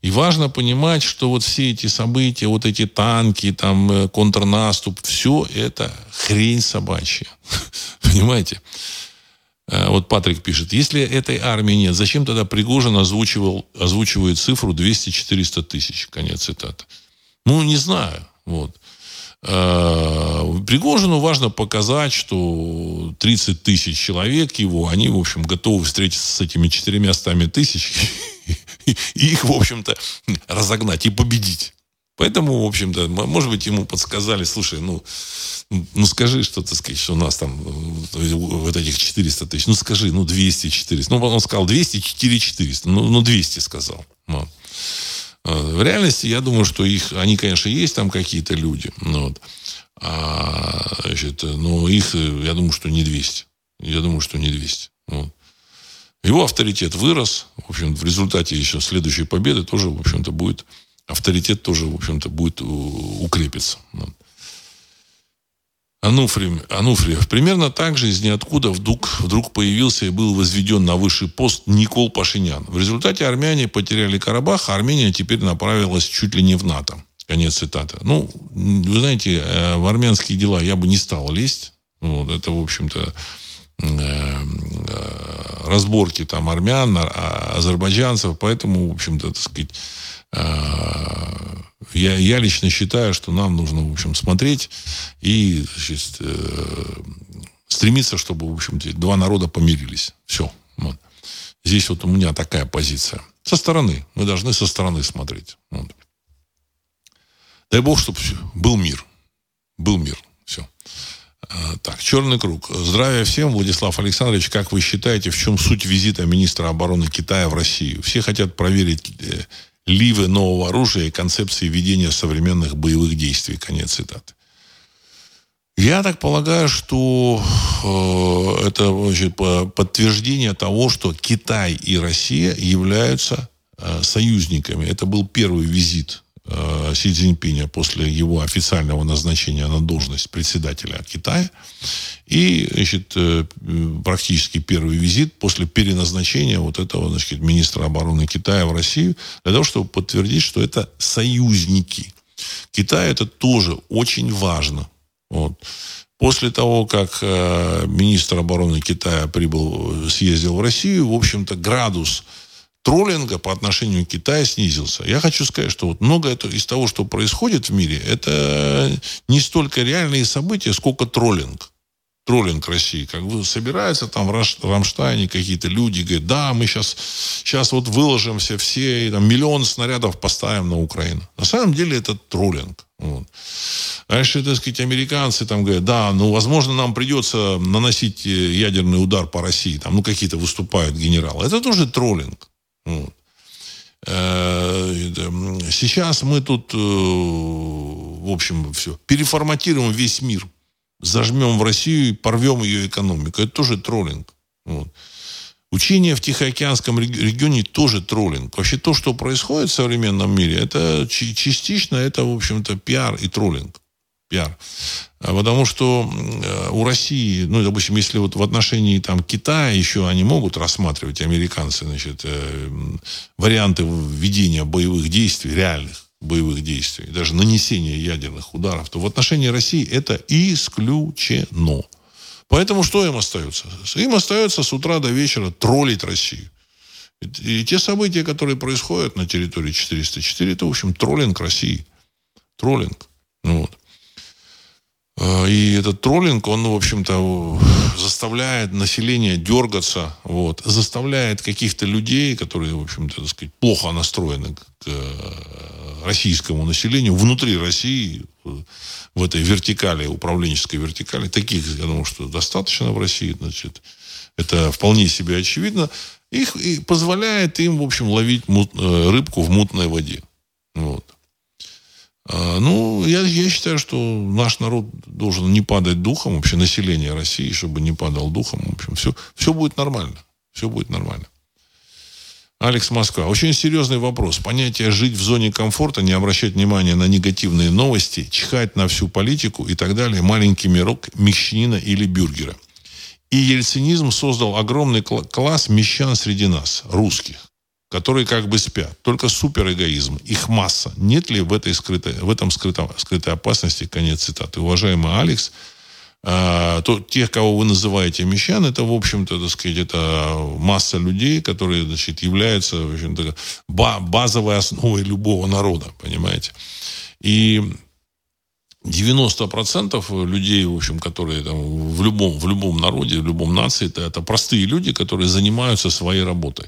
И важно понимать, что вот все эти события, вот эти танки, там, э, контрнаступ, все это хрень собачья. Понимаете? Э, вот Патрик пишет, если этой армии нет, зачем тогда Пригожин озвучивал, озвучивает цифру 200-400 тысяч? Конец цитаты. Ну, не знаю. Вот. Э, Пригожину важно показать, что 30 тысяч человек его, они, в общем, готовы встретиться с этими 400 тысяч и их, в общем-то, разогнать и победить. Поэтому, в общем-то, может быть, ему подсказали, слушай, ну, ну скажи, что, так сказать, что у нас там вот этих 400 тысяч. Ну, скажи, ну, 200, 400. Ну, он сказал 200, 4, 400. Ну, ну 200 сказал. Вот. В реальности, я думаю, что их, они, конечно, есть там какие-то люди, ну вот, а, значит, но их, я думаю, что не 200. Я думаю, что не 200. Вот. Его авторитет вырос. В общем, в результате еще следующей победы тоже, в общем-то, будет авторитет тоже, в общем-то, будет укрепиться. Вот. Ануфриев, Ануфриев. Примерно так же из ниоткуда вдруг, вдруг появился и был возведен на высший пост Никол Пашинян. В результате армяне потеряли Карабах, а Армения теперь направилась чуть ли не в НАТО. Конец цитаты. Ну, вы знаете, э, в армянские дела я бы не стал лезть. Вот, это, в общем-то, э, э, разборки там армян, а, азербайджанцев, поэтому, в общем-то, так сказать, я, я лично считаю, что нам нужно, в общем, смотреть и значит, э, стремиться, чтобы, в общем, два народа помирились. Все. Вот. Здесь вот у меня такая позиция. Со стороны. Мы должны со стороны смотреть. Вот. Дай бог, чтобы был мир. Был мир. Все. А, так, черный круг. Здравия всем, Владислав Александрович. Как вы считаете, в чем суть визита министра обороны Китая в Россию? Все хотят проверить э, ливы нового оружия и концепции ведения современных боевых действий. Конец цитаты. Я так полагаю, что э, это значит, подтверждение того, что Китай и Россия являются э, союзниками. Это был первый визит э, Си Цзиньпиня после его официального назначения на должность председателя Китая. И значит, э, практически первый визит после переназначения вот этого значит, министра обороны Китая в Россию для того, чтобы подтвердить, что это союзники. Китай это тоже очень важно. Вот. После того, как э, министр обороны Китая прибыл, съездил в Россию, в общем-то, градус троллинга по отношению к Китаю снизился. Я хочу сказать, что вот много это, из того, что происходит в мире, это не столько реальные события, сколько троллинг троллинг России. Как бы собираются там в Рамштайне какие-то люди, говорят, да, мы сейчас, сейчас вот выложимся все, и, там, миллион снарядов поставим на Украину. На самом деле это троллинг. Вот. Дальше, так сказать, американцы там говорят, да, ну, возможно, нам придется наносить э, ядерный удар по России. Там, ну, какие-то выступают генералы. Это тоже троллинг. Вот. Э, сейчас мы тут, э, в общем, все, переформатируем весь мир зажмем в Россию и порвем ее экономику. Это тоже троллинг. Вот. Учение в Тихоокеанском регионе тоже троллинг. Вообще то, что происходит в современном мире, это частично, это, в общем-то, пиар и троллинг. Пиар. А потому что э, у России, ну, допустим, если вот в отношении там Китая еще они могут рассматривать, американцы, значит, э, варианты ведения боевых действий реальных боевых действий, даже нанесения ядерных ударов, то в отношении России это исключено. Поэтому что им остается? Им остается с утра до вечера троллить Россию. И те события, которые происходят на территории 404, это, в общем, троллинг России. Троллинг. Ну вот. А, и этот троллинг, он, в общем-то, заставляет население дергаться, вот, заставляет каких-то людей, которые, в общем-то, так сказать, плохо настроены к э, российскому населению, внутри России, в этой вертикали, управленческой вертикали, таких, я думаю, что достаточно в России, значит, это вполне себе очевидно, их и позволяет им, в общем, ловить мут, э, рыбку в мутной воде. Вот. А, ну, я, я считаю, что наш народ должен не падать духом, вообще население России, чтобы не падал духом. В общем, все, все будет нормально. Все будет нормально. Алекс Москва. Очень серьезный вопрос. Понятие «жить в зоне комфорта», не обращать внимания на негативные новости, чихать на всю политику и так далее, маленький мирок мещанина или бюргера. И ельцинизм создал огромный класс мещан среди нас, русских которые как бы спят. Только суперэгоизм. Их масса. Нет ли в, этой скрытой, в этом скрытом, скрытой опасности? Конец цитаты. Уважаемый Алекс, э, то, тех, кого вы называете мещан, это, в общем-то, так сказать, это масса людей, которые, значит, являются, в общем-то, базовой основой любого народа, понимаете? И 90% людей, в общем, которые там, в, любом, в любом народе, в любом нации, это, это простые люди, которые занимаются своей работой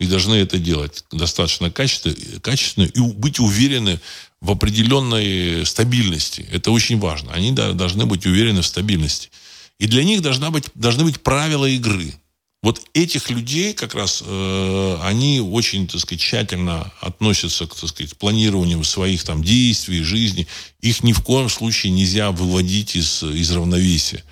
и должны это делать достаточно качественно, качественно и быть уверены в определенной стабильности. Это очень важно. Они должны быть уверены в стабильности. И для них должна быть, должны быть правила игры. Вот этих людей как раз э, они очень, так сказать, тщательно относятся к, так сказать, планированию своих там действий, жизни. Их ни в коем случае нельзя выводить из, из равновесия.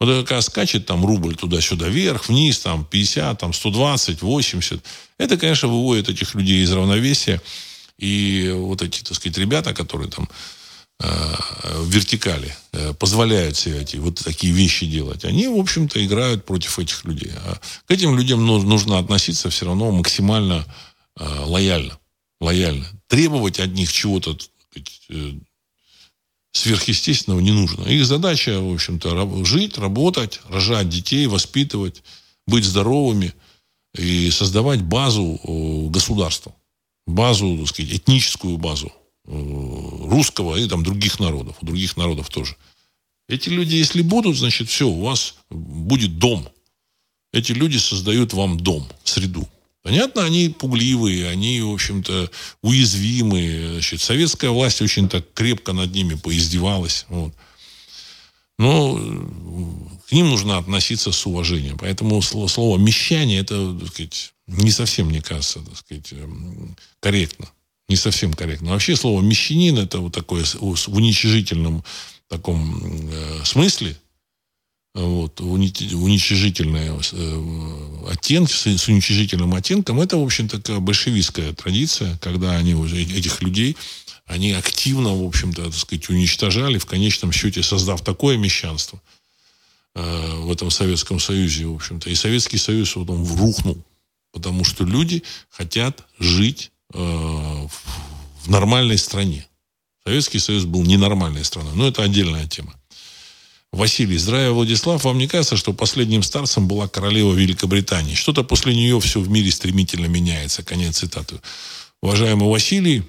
Вот когда скачет там рубль туда-сюда, вверх, вниз, там 50, там 120, 80, это, конечно, выводит этих людей из равновесия. И вот эти, так сказать, ребята, которые там э, в вертикали э, позволяют себе эти вот такие вещи делать, они, в общем-то, играют против этих людей. А к этим людям нужно относиться все равно максимально э, лояльно. Лояльно. Требовать от них чего-то сверхъестественного не нужно. Их задача, в общем-то, жить, работать, рожать детей, воспитывать, быть здоровыми и создавать базу государства. Базу, так сказать, этническую базу русского и там других народов. У других народов тоже. Эти люди, если будут, значит, все, у вас будет дом. Эти люди создают вам дом, среду. Понятно, они пугливые, они, в общем-то, уязвимые. Значит, советская власть очень так крепко над ними поиздевалась. Вот. Но к ним нужно относиться с уважением. Поэтому слово, слово «мещане» это, так сказать, не совсем, мне кажется, так сказать, эм, корректно. Не совсем корректно. Вообще слово «мещанин» это вот такое в уничижительном таком э, смысле – вот, уничижительные э, оттенки, с уничижительным оттенком, это, в общем, такая большевистская традиция, когда они уже, этих людей, они активно, в общем-то, так сказать, уничтожали, в конечном счете создав такое мещанство э, в этом Советском Союзе, в общем-то. И Советский Союз вот он рухнул, потому что люди хотят жить э, в, в нормальной стране. Советский Союз был ненормальной страной, но это отдельная тема. Василий, здравия, Владислав. Вам не кажется, что последним старцем была королева Великобритании? Что-то после нее все в мире стремительно меняется. Конец цитаты. Уважаемый Василий,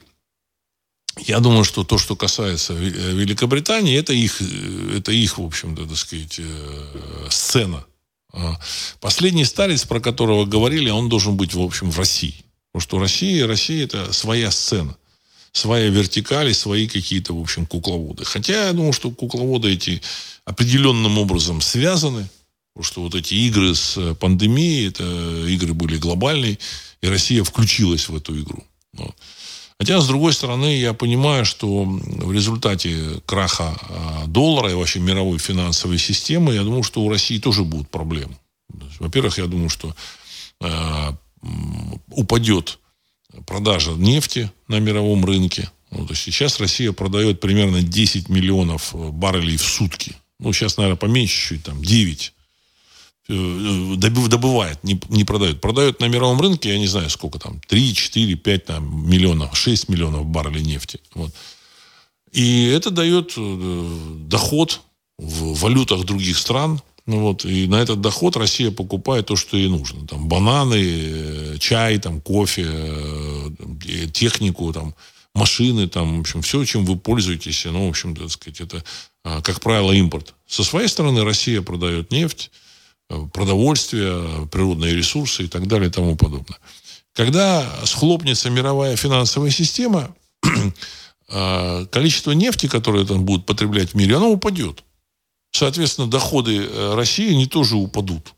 я думаю, что то, что касается Великобритании, это их, это их в общем-то, так сказать, э, сцена. А последний старец, про которого говорили, он должен быть, в общем, в России. Потому что Россия, Россия это своя сцена своя вертикаль и свои какие-то, в общем, кукловоды. Хотя я думаю, что кукловоды эти определенным образом связаны, потому что вот эти игры с пандемией, это игры были глобальные, и Россия включилась в эту игру. Вот. Хотя, с другой стороны, я понимаю, что в результате краха а, доллара и вообще мировой финансовой системы, я думаю, что у России тоже будут проблемы. Во-первых, я думаю, что э, упадет продажа нефти на мировом рынке. Ну, то есть сейчас Россия продает примерно 10 миллионов э, баррелей в сутки. Ну, сейчас, наверное, поменьше чуть, там, 9 э, э, добывает, не, не продает. Продает на мировом рынке, я не знаю, сколько там, 3, 4, 5 там, миллионов, 6 миллионов баррелей нефти. Вот. И это дает доход в валютах других стран, ну вот, и на этот доход Россия покупает то, что ей нужно. Там бананы, э, чай, там, кофе, э, технику, там, машины, там, в общем, все, чем вы пользуетесь, ну, в общем, так сказать, это, а, как правило, импорт. Со своей стороны Россия продает нефть, э, продовольствие, природные ресурсы и так далее и тому подобное. Когда схлопнется мировая финансовая система, а, количество нефти, которое там будут потреблять в мире, оно упадет соответственно, доходы э, России, они тоже упадут.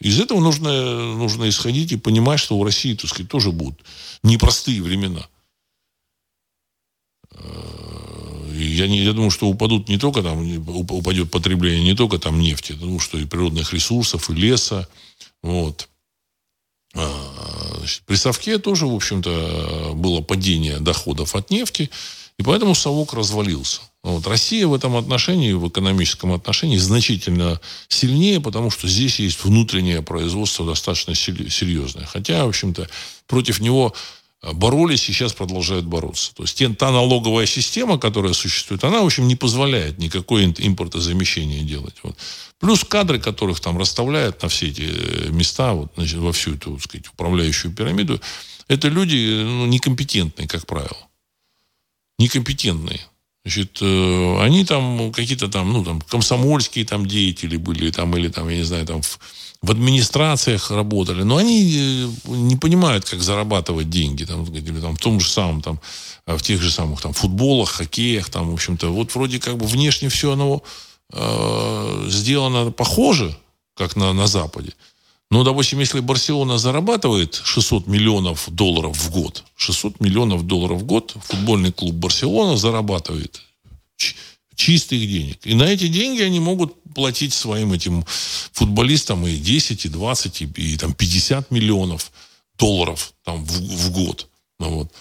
Из этого нужно, нужно исходить и понимать, что у России, так сказать, тоже будут непростые времена. Э, я, не, я думаю, что упадут не только там, упадет потребление не только там нефти, потому что и природных ресурсов, и леса. Вот. А, значит, при совке тоже, в общем-то, было падение доходов от нефти, и поэтому совок развалился. Вот. Россия в этом отношении, в экономическом отношении, значительно сильнее, потому что здесь есть внутреннее производство достаточно серьезное. Хотя, в общем-то, против него э, боролись и сейчас продолжают бороться. То есть та налоговая система, которая существует, она, в общем, не позволяет никакое импортозамещение делать. Вот. Плюс кадры, которых там расставляют на все эти э, места, вот, значит, во всю эту, так сказать, управляющую пирамиду, это люди ну, некомпетентные, как правило. Некомпетентные. Значит, э, они там какие-то там, ну, там, комсомольские там деятели были, там, или там, я не знаю, там, в, в администрациях работали, но они э, не понимают, как зарабатывать деньги, там, или там, в том же самом, там, э, в тех же самых, там, футболах, хоккеях, там, в общем-то, вот вроде как бы внешне все оно э, сделано похоже, как на, на Западе, ну, допустим, если Барселона зарабатывает 600 миллионов долларов в год, 600 миллионов долларов в год футбольный клуб Барселона зарабатывает чистых денег. И на эти деньги они могут платить своим этим футболистам и 10, и 20, и, и там 50 миллионов долларов там, в, в год. Ну, вот.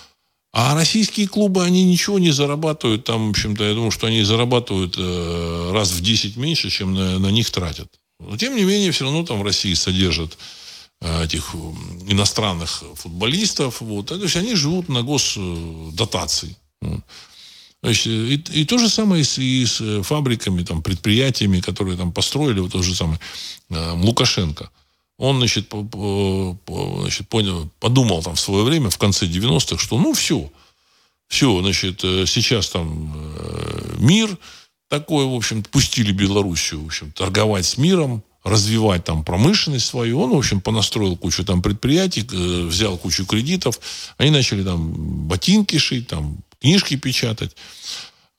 А российские клубы, они ничего не зарабатывают. Там, в общем-то, я думаю, что они зарабатывают э, раз в 10 меньше, чем на, на них тратят. Но, тем не менее, все равно там в России содержат э, этих иностранных футболистов. Вот. То есть они живут на госдотации. Значит, и, и то же самое с, и с фабриками, там, предприятиями, которые там построили, вот тот же самый э, Лукашенко. Он, значит, по, по, значит, понял, подумал там в свое время, в конце 90-х, что ну все, все, значит, э, сейчас там э, мир, такое, в общем, пустили Белоруссию, в общем, торговать с миром, развивать там промышленность свою. Он, в общем, понастроил кучу там предприятий, э, взял кучу кредитов. Они начали там ботинки шить, там книжки печатать.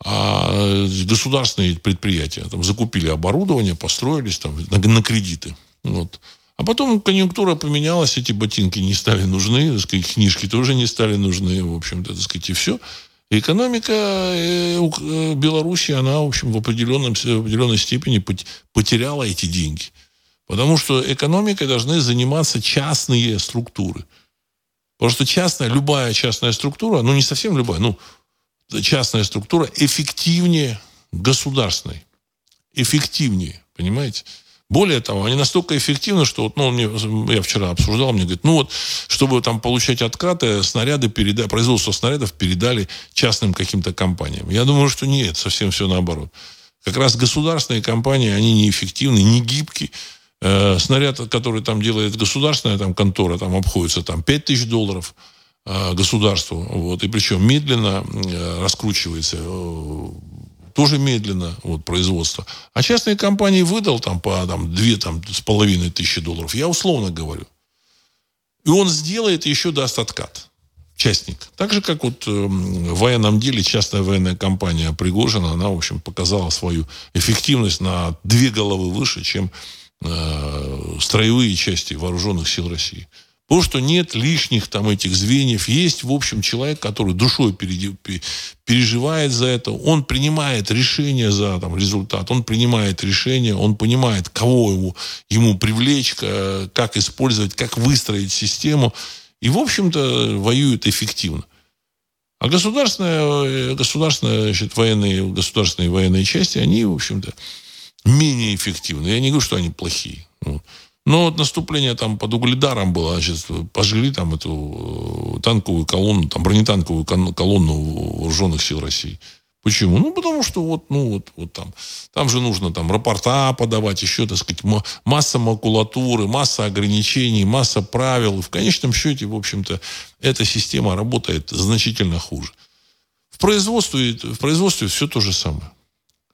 А государственные предприятия там закупили оборудование, построились там на, на кредиты. Вот. А потом конъюнктура поменялась, эти ботинки не стали нужны, так сказать, книжки тоже не стали нужны, в общем-то, так сказать, и все. Экономика э, Беларуси, она, в общем, в, определенном, в определенной степени потеряла эти деньги. Потому что экономикой должны заниматься частные структуры. Потому что частная, любая частная структура, ну не совсем любая, ну частная структура эффективнее государственной. Эффективнее, понимаете? Более того, они настолько эффективны, что вот, ну, мне, я вчера обсуждал, мне говорит, ну вот, чтобы там получать откаты, снаряды передали, производство снарядов передали частным каким-то компаниям. Я думаю, что нет, совсем все наоборот. Как раз государственные компании, они неэффективны, не гибкие. Э, снаряд, который там делает государственная там, контора, там обходится там, 5 тысяч долларов э, государству. Вот, и причем медленно э, раскручивается тоже медленно вот, производство. А частные компании выдал там по там, 2 там, с половиной тысячи долларов. Я условно говорю. И он сделает еще даст откат частник. Так же, как вот э, в военном деле частная военная компания Пригожина, она, в общем, показала свою эффективность на две головы выше, чем э, строевые части вооруженных сил России. Потому что нет лишних там этих звеньев. Есть, в общем, человек, который душой переживает за это. Он принимает решение за там, результат. Он принимает решение. Он понимает, кого ему, ему привлечь, как использовать, как выстроить систему. И, в общем-то, воюют эффективно. А государственные, государственные, значит, военные, государственные военные части, они, в общем-то, менее эффективны. Я не говорю, что они плохие. Но вот наступление там под Угледаром было, значит, пожгли там эту э, танковую колонну, там бронетанковую колонну вооруженных сил России. Почему? Ну, потому что вот, ну, вот, вот там, там же нужно там рапорта подавать, еще, так сказать, масса макулатуры, масса ограничений, масса правил. В конечном счете, в общем-то, эта система работает значительно хуже. В производстве, в производстве все то же самое.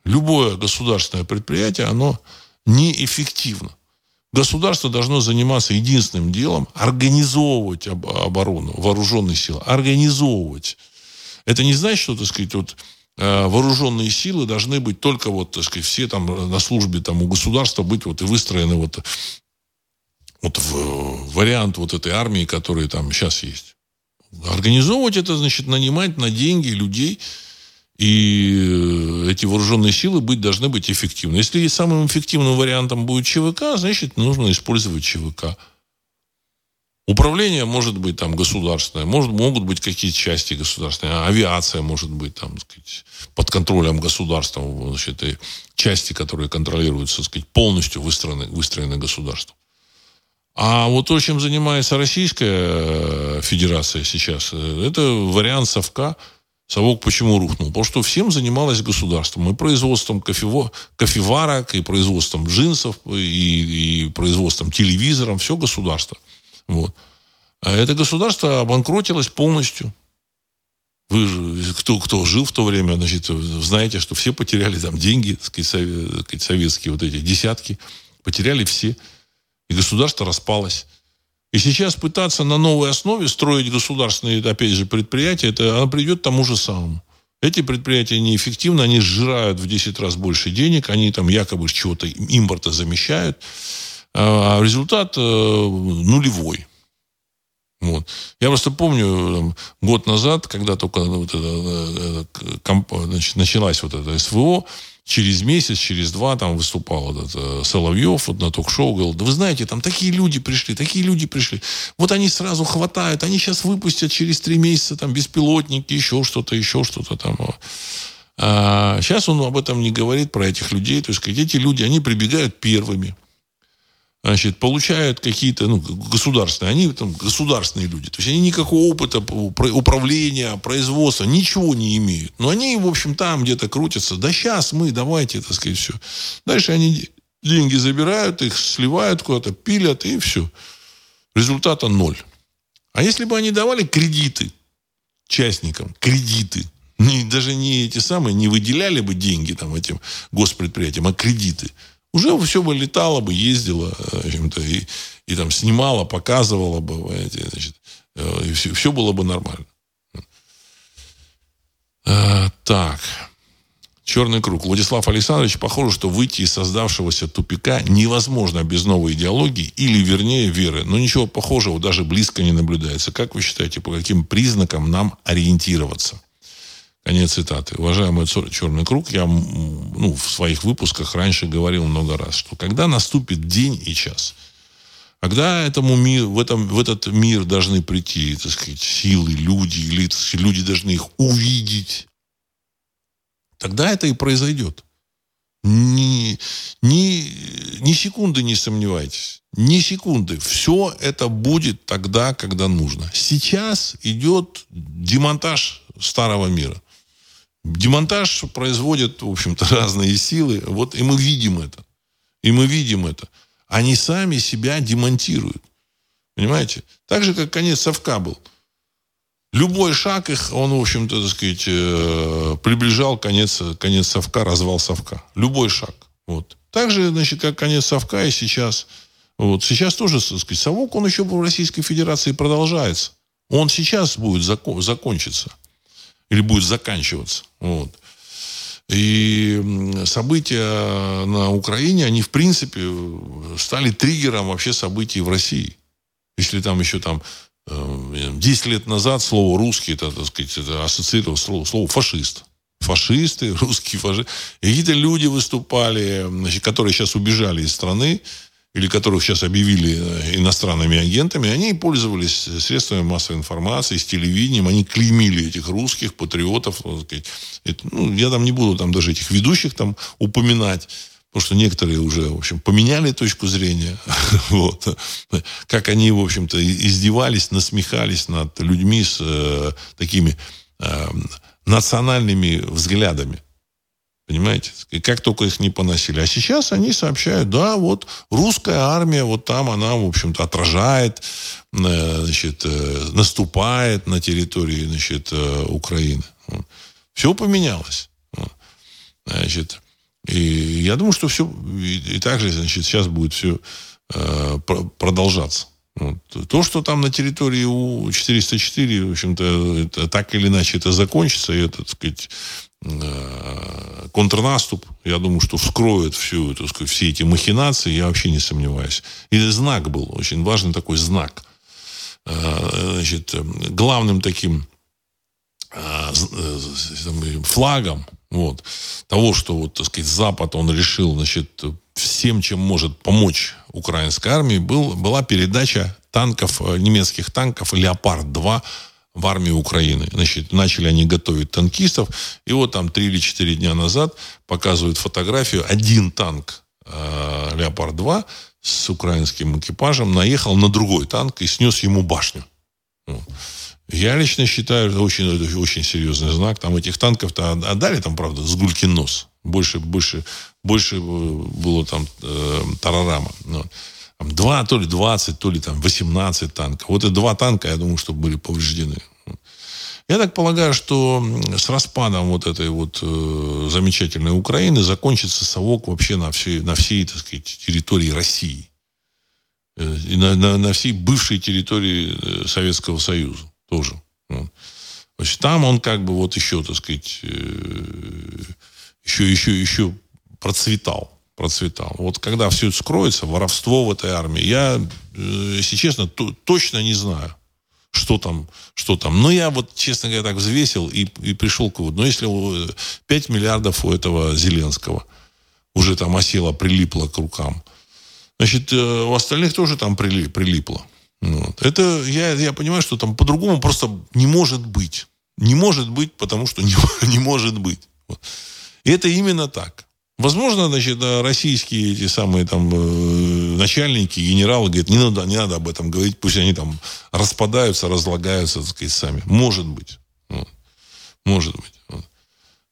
Любое государственное предприятие, оно неэффективно. Государство должно заниматься единственным делом – организовывать оборону, вооруженные силы, организовывать. Это не значит, что, так сказать, вот Э, вооруженные силы должны быть только вот, так сказать, все там на службе там у государства быть вот и выстроены вот, вот в вариант вот этой армии, которая там сейчас есть. Организовывать это, значит, нанимать на деньги людей, и эти вооруженные силы быть, должны быть эффективны. Если самым эффективным вариантом будет ЧВК, значит, нужно использовать ЧВК. Управление может быть там государственное, может, могут быть какие-то части государственные, авиация может быть там, сказать, под контролем государства, значит, и части, которые контролируются, сказать, полностью выстроены, выстроены государством. А вот то, чем занимается Российская Федерация сейчас, это вариант совка. Совок почему рухнул? Потому что всем занималось государством. И производством кофево, кофеварок, и производством джинсов, и, и производством телевизоров. Все государство. Вот. А это государство обанкротилось полностью. Вы кто, кто жил в то время, значит, знаете, что все потеряли там деньги, советские вот эти десятки, потеряли все. И государство распалось. И сейчас пытаться на новой основе строить государственные, опять же, предприятия, это оно придет к тому же самому. Эти предприятия неэффективны, они сжирают в 10 раз больше денег, они там якобы чего-то импорта замещают. А, а результат э, нулевой. Вот. Я просто помню там, год назад, когда только вот это, э, это, значит, началась вот эта СВО, через месяц, через два там выступал этот э, Соловьев вот на ток-шоу, говорил, да вы знаете, там такие люди пришли, такие люди пришли. Вот они сразу хватают, они сейчас выпустят через три месяца там беспилотники, еще что-то, еще что-то там. А сейчас он об этом не говорит, про этих людей. То есть эти люди, они прибегают первыми значит, получают какие-то, ну, государственные, они там государственные люди. То есть они никакого опыта управления, производства, ничего не имеют. Но они, в общем, там где-то крутятся. Да сейчас мы, давайте, так сказать, все. Дальше они деньги забирают, их сливают куда-то, пилят, и все. Результата ноль. А если бы они давали кредиты частникам, кредиты, не, даже не эти самые, не выделяли бы деньги там этим госпредприятиям, а кредиты – уже все бы летало бы, ездило, то и, и там снимало, показывало бы, понимаете, значит, э, и все, все было бы нормально. А, так. Черный круг. Владислав Александрович, похоже, что выйти из создавшегося тупика невозможно без новой идеологии или, вернее, веры. Но ничего похожего даже близко не наблюдается. Как вы считаете, по каким признакам нам ориентироваться? Конец цитаты. Уважаемый черный круг, я ну, в своих выпусках раньше говорил много раз, что когда наступит день и час, когда этому мир, в, этом, в этот мир должны прийти, так сказать, силы, люди, или сказать, люди должны их увидеть, тогда это и произойдет. Ни, ни, ни секунды не сомневайтесь. Ни секунды. Все это будет тогда, когда нужно. Сейчас идет демонтаж старого мира Демонтаж производят, в общем-то, разные силы. Вот и мы видим это. И мы видим это. Они сами себя демонтируют. Понимаете? Так же, как конец совка был. Любой шаг их, он, в общем-то, так сказать, э, приближал конец, конец совка, развал совка. Любой шаг. Вот. Так же, значит, как конец совка и сейчас. Вот. Сейчас тоже, так сказать, совок, он еще в Российской Федерации продолжается. Он сейчас будет закон, закончиться. Или будет заканчиваться. Вот. И события на Украине, они, в принципе, стали триггером вообще событий в России. Если там еще там 10 э, лет назад слово «русский» это, так сказать, это ассоциировалось слово, слово «фашист». Фашисты, русские фашисты. И какие-то люди выступали, значит, которые сейчас убежали из страны, или которых сейчас объявили э, иностранными агентами, они пользовались средствами массовой информации, с телевидением, они клеймили этих русских патриотов. Это, ну, я там не буду там даже этих ведущих там упоминать. Потому что некоторые уже, в общем, поменяли точку зрения. вот. Как они, в общем-то, издевались, насмехались над людьми с э, такими э, национальными взглядами. Понимаете? И как только их не поносили. А сейчас они сообщают, да, вот русская армия, вот там она, в общем-то, отражает, э, значит, э, наступает на территории, значит, э, Украины. Все поменялось. Значит, и я думаю, что все и, и также, значит, сейчас будет все э, продолжаться. Вот. То, что там на территории У-404, в общем-то, так или иначе это закончится, и это, так сказать, контрнаступ, я думаю, что вскроет всю, так сказать, все эти махинации, я вообще не сомневаюсь. И знак был, очень важный такой знак. Э, значит, главным таким э, флагом вот. Того, что, вот, так сказать, Запад, он решил, значит, всем, чем может помочь украинской армии, был, была передача танков, э, немецких танков «Леопард-2» в армию Украины. Значит, начали они готовить танкистов. И вот там три или четыре дня назад показывают фотографию. Один танк э, «Леопард-2» с украинским экипажем наехал на другой танк и снес ему башню. Вот. Я лично считаю, это очень, очень серьезный знак. Там этих танков-то отдали, там, правда, с гулькин нос. Больше, больше, больше э, было там э, тарарама. Но, там, два, то ли 20, то ли там 18 танков. Вот и два танка, я думаю, что были повреждены. Я так полагаю, что с распадом вот этой вот э, замечательной Украины закончится совок вообще на всей, на всей, так сказать, территории России. Э, и на, на, на всей бывшей территории э, Советского Союза тоже. Вот. Значит, там он как бы вот еще, так сказать, еще, еще, еще процветал. Процветал. Вот когда все это скроется, воровство в этой армии, я, если честно, то, точно не знаю, что там, что там. Но я вот, честно говоря, так взвесил и, и пришел к выводу. Но если 5 миллиардов у этого Зеленского уже там осело, прилипло к рукам, значит, у остальных тоже там прилипло. Вот. Это я, я понимаю, что там по-другому просто не может быть. Не может быть, потому что не, не может быть. Вот. И это именно так. Возможно, значит, российские эти самые там э, начальники, генералы говорят, не надо, не надо об этом говорить, пусть они там распадаются, разлагаются, так сказать, сами. Может быть. Вот. Может быть. Вот.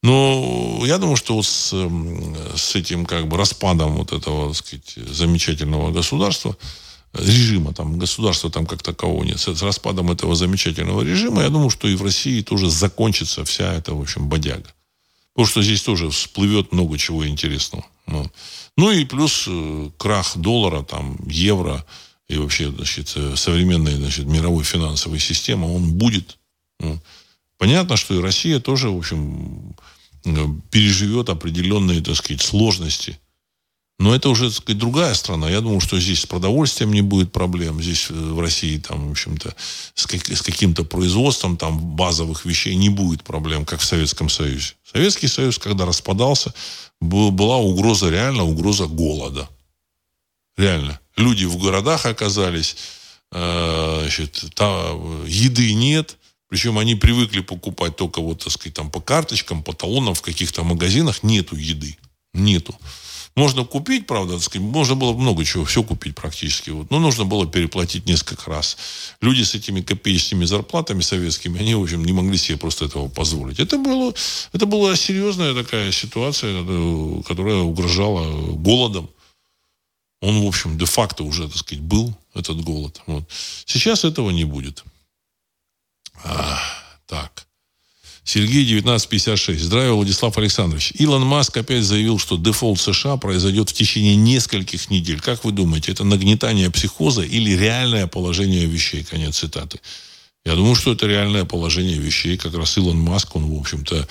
Но я думаю, что вот с, эм, с этим как бы распадом вот этого, так сказать, замечательного государства, режима, там, государства там как такового нет. С, распадом этого замечательного режима, я думаю, что и в России тоже закончится вся эта, в общем, бодяга. Потому что здесь тоже всплывет много чего интересного. Ну, ну и плюс э, крах доллара, там, евро и вообще, значит, э, современной, значит, мировой финансовой системы, он будет. Ну, понятно, что и Россия тоже, в общем, э, переживет определенные, так сказать, сложности – но это уже, так сказать, другая страна. Я думаю, что здесь с продовольствием не будет проблем. Здесь э, в России, там, в общем-то, с, как, с каким-то производством там, базовых вещей не будет проблем, как в Советском Союзе. Советский Союз, когда распадался, был, была угроза, реально угроза голода. Реально. Люди в городах оказались, э, значит, там, еды нет, причем они привыкли покупать только вот, так сказать, там по карточкам, по талонам в каких-то магазинах. Нету еды. Нету. Можно купить, правда, так сказать, можно было много чего, все купить практически. Вот. Но нужно было переплатить несколько раз. Люди с этими копеечными зарплатами советскими, они, в общем, не могли себе просто этого позволить. Это, было, это была серьезная такая ситуация, э, которая угрожала голодом. Он, в общем, де-факто уже, так сказать, был, этот голод. Вот. Сейчас этого не будет. А, так. Сергей 1956. Здравия, Владислав Александрович. Илон Маск опять заявил, что дефолт США произойдет в течение нескольких недель. Как вы думаете, это нагнетание психоза или реальное положение вещей? Конец цитаты. Я думаю, что это реальное положение вещей. Как раз Илон Маск, он, в общем-то,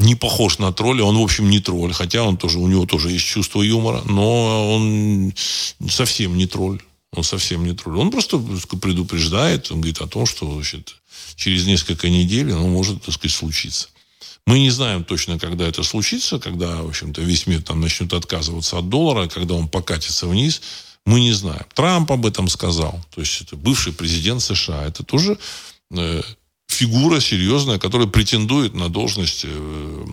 не похож на тролля. Он, в общем, не тролль. Хотя он тоже, у него тоже есть чувство юмора. Но он совсем не тролль. Он совсем не тролль. Он просто предупреждает, он говорит о том, что значит, через несколько недель оно может, так сказать, случиться. Мы не знаем точно, когда это случится, когда, в общем-то, весь мир там начнет отказываться от доллара, когда он покатится вниз, мы не знаем. Трамп об этом сказал. То есть это бывший президент США. Это тоже э, фигура серьезная, которая претендует на должность э,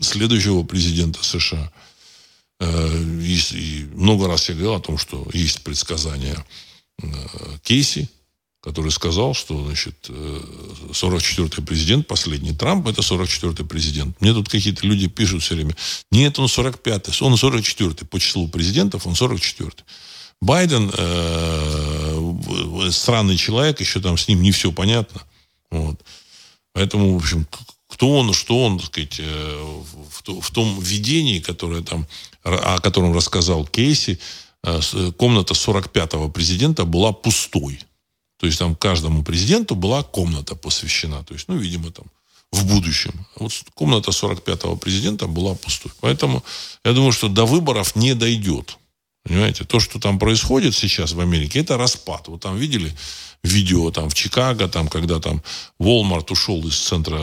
следующего президента США. Э, и, и много раз я говорил о том, что есть предсказания э, Кейси, который сказал, что, значит, 44-й э, президент, последний Трамп, это 44-й президент. Мне тут какие-то люди пишут все время, нет, он 45-й, он 44-й. По числу президентов он 44-й. Байден э, странный человек, еще там с ним не все понятно. Вот. Поэтому, в общем, кто он, что он, так сказать, э, в, том видении, которое там, о котором рассказал Кейси, э, комната 45-го президента была пустой. То есть там каждому президенту была комната посвящена. То есть, ну, видимо, там в будущем. Вот комната 45-го президента была пустой. Поэтому я думаю, что до выборов не дойдет. Понимаете? То, что там происходит сейчас в Америке, это распад. Вот там видели видео там в Чикаго, там, когда там Walmart ушел из центра,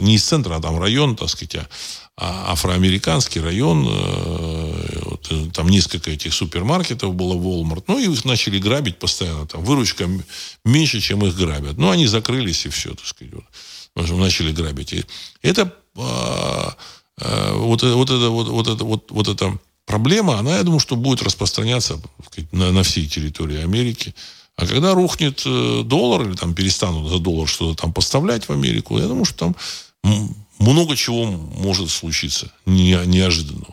не из центра, а там район, так сказать, а а афроамериканский район, э, вот, э, там несколько этих супермаркетов было Walmart, ну, и их начали грабить постоянно, там выручка меньше, чем их грабят. Ну, они закрылись, и все, так сказать, вот, начали грабить. И это, а, а, вот, вот, это, вот, вот, это, вот, вот эта проблема, она, я думаю, что будет распространяться сказать, на, на всей территории Америки. А когда рухнет э, доллар, или там перестанут за доллар что-то там поставлять в Америку, я думаю, что там много чего может случиться не, неожиданно.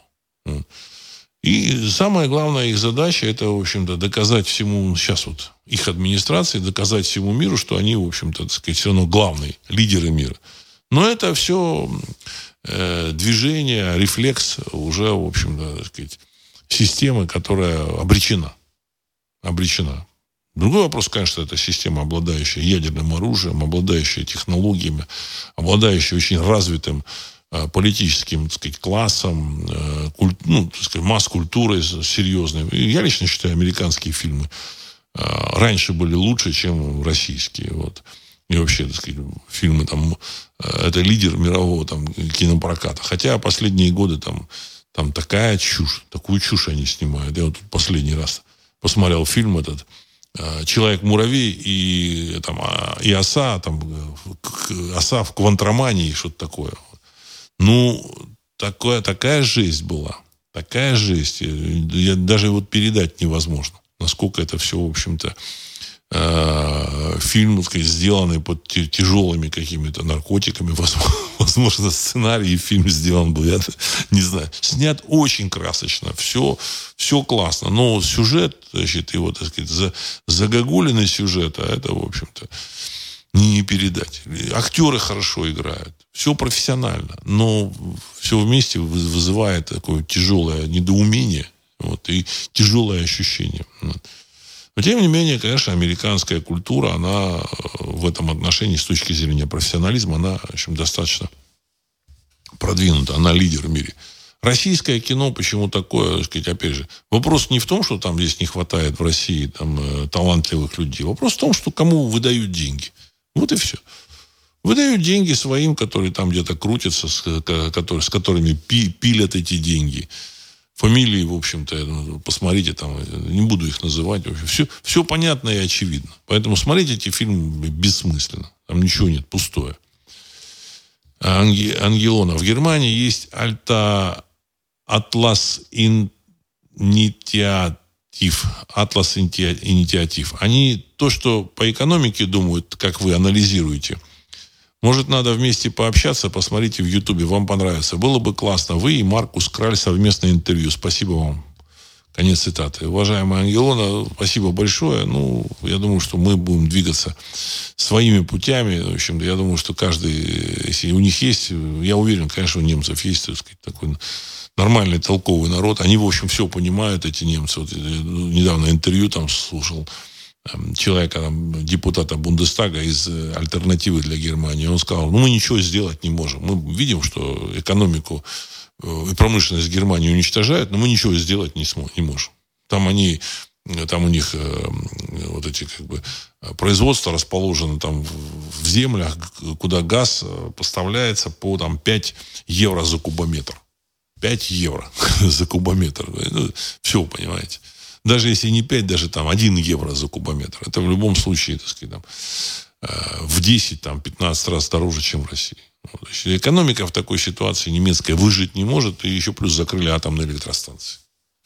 И самая главная их задача это, в общем-то, доказать всему, сейчас вот их администрации, доказать всему миру, что они, в общем-то, так сказать, все равно главные лидеры мира. Но это все э, движение, рефлекс уже, в общем-то, так сказать, системы, которая обречена. Обречена. Другой вопрос, конечно, это система, обладающая ядерным оружием, обладающая технологиями, обладающая очень развитым э, политическим так сказать, классом, э, куль, ну, так сказать, масс-культурой серьезной. Я лично считаю, американские фильмы раньше были лучше, чем российские. Вот. И вообще, так сказать, фильмы там, это лидер мирового там, кинопроката. Хотя последние годы там, там такая чушь, такую чушь они снимают. Я вот последний раз посмотрел фильм этот Э, человек-муравей и, там, а, и оса, там, оса в квантромании, что-то такое. Ну, такое, такая жесть была. Такая жесть. Я, даже вот передать невозможно. Насколько это все, в общем-то, э, фильм, так сказать, сделанный под тяжелыми какими-то наркотиками. Возможно, сценарий и фильм сделан был, я не знаю. Снят очень красочно. Все, все классно. Но сюжет, значит, его, так сказать, за, загогулиный сюжет, а это, в общем-то, не, не передать. Актеры хорошо играют. Все профессионально. Но все вместе вызывает такое тяжелое недоумение вот, и тяжелое ощущение. Вот. Но, тем не менее, конечно, американская культура, она э, в этом отношении, с точки зрения профессионализма, она, в общем, достаточно продвинута. Она лидер в мире. Российское кино почему такое, так сказать, опять же, вопрос не в том, что там здесь не хватает в России там, э, талантливых людей. Вопрос в том, что кому выдают деньги. Вот и все. Выдают деньги своим, которые там где-то крутятся, с, которые, с которыми пи, пилят эти деньги фамилии, в общем-то, ну, посмотрите там, не буду их называть. В общем, все, все понятно и очевидно. Поэтому смотреть эти фильмы бессмысленно. Там ничего нет, пустое. Анги, Ангелона. В Германии есть Альта Atlas Initiative, Atlas Initiative, они то, что по экономике думают, как вы анализируете, может, надо вместе пообщаться, посмотрите в Ютубе, вам понравится. Было бы классно. Вы и Маркус Краль совместное интервью. Спасибо вам. Конец цитаты. Уважаемая Ангелона, спасибо большое. Ну, я думаю, что мы будем двигаться своими путями. В общем, я думаю, что каждый, если у них есть, я уверен, конечно, у немцев есть, так сказать, такой нормальный, толковый народ. Они, в общем, все понимают, эти немцы. Вот, ну, недавно интервью там слушал человека, там, депутата Бундестага из э, альтернативы для Германии. Он сказал, ну, мы ничего сделать не можем. Мы видим, что экономику Э, и промышленность Германии уничтожают, но мы ничего сделать не, сможем, не можем. Там они, там у них э, вот эти как бы производства расположены там в землях, куда газ э, поставляется по там 5 евро за кубометр. 5 евро за кубометр. Ну, все, понимаете. Даже если не 5, даже там 1 евро за кубометр. Это в любом случае, так сказать, там, в 10, там, 15 раз дороже, чем в России. Экономика в такой ситуации немецкая выжить не может, и еще плюс закрыли атомные электростанции.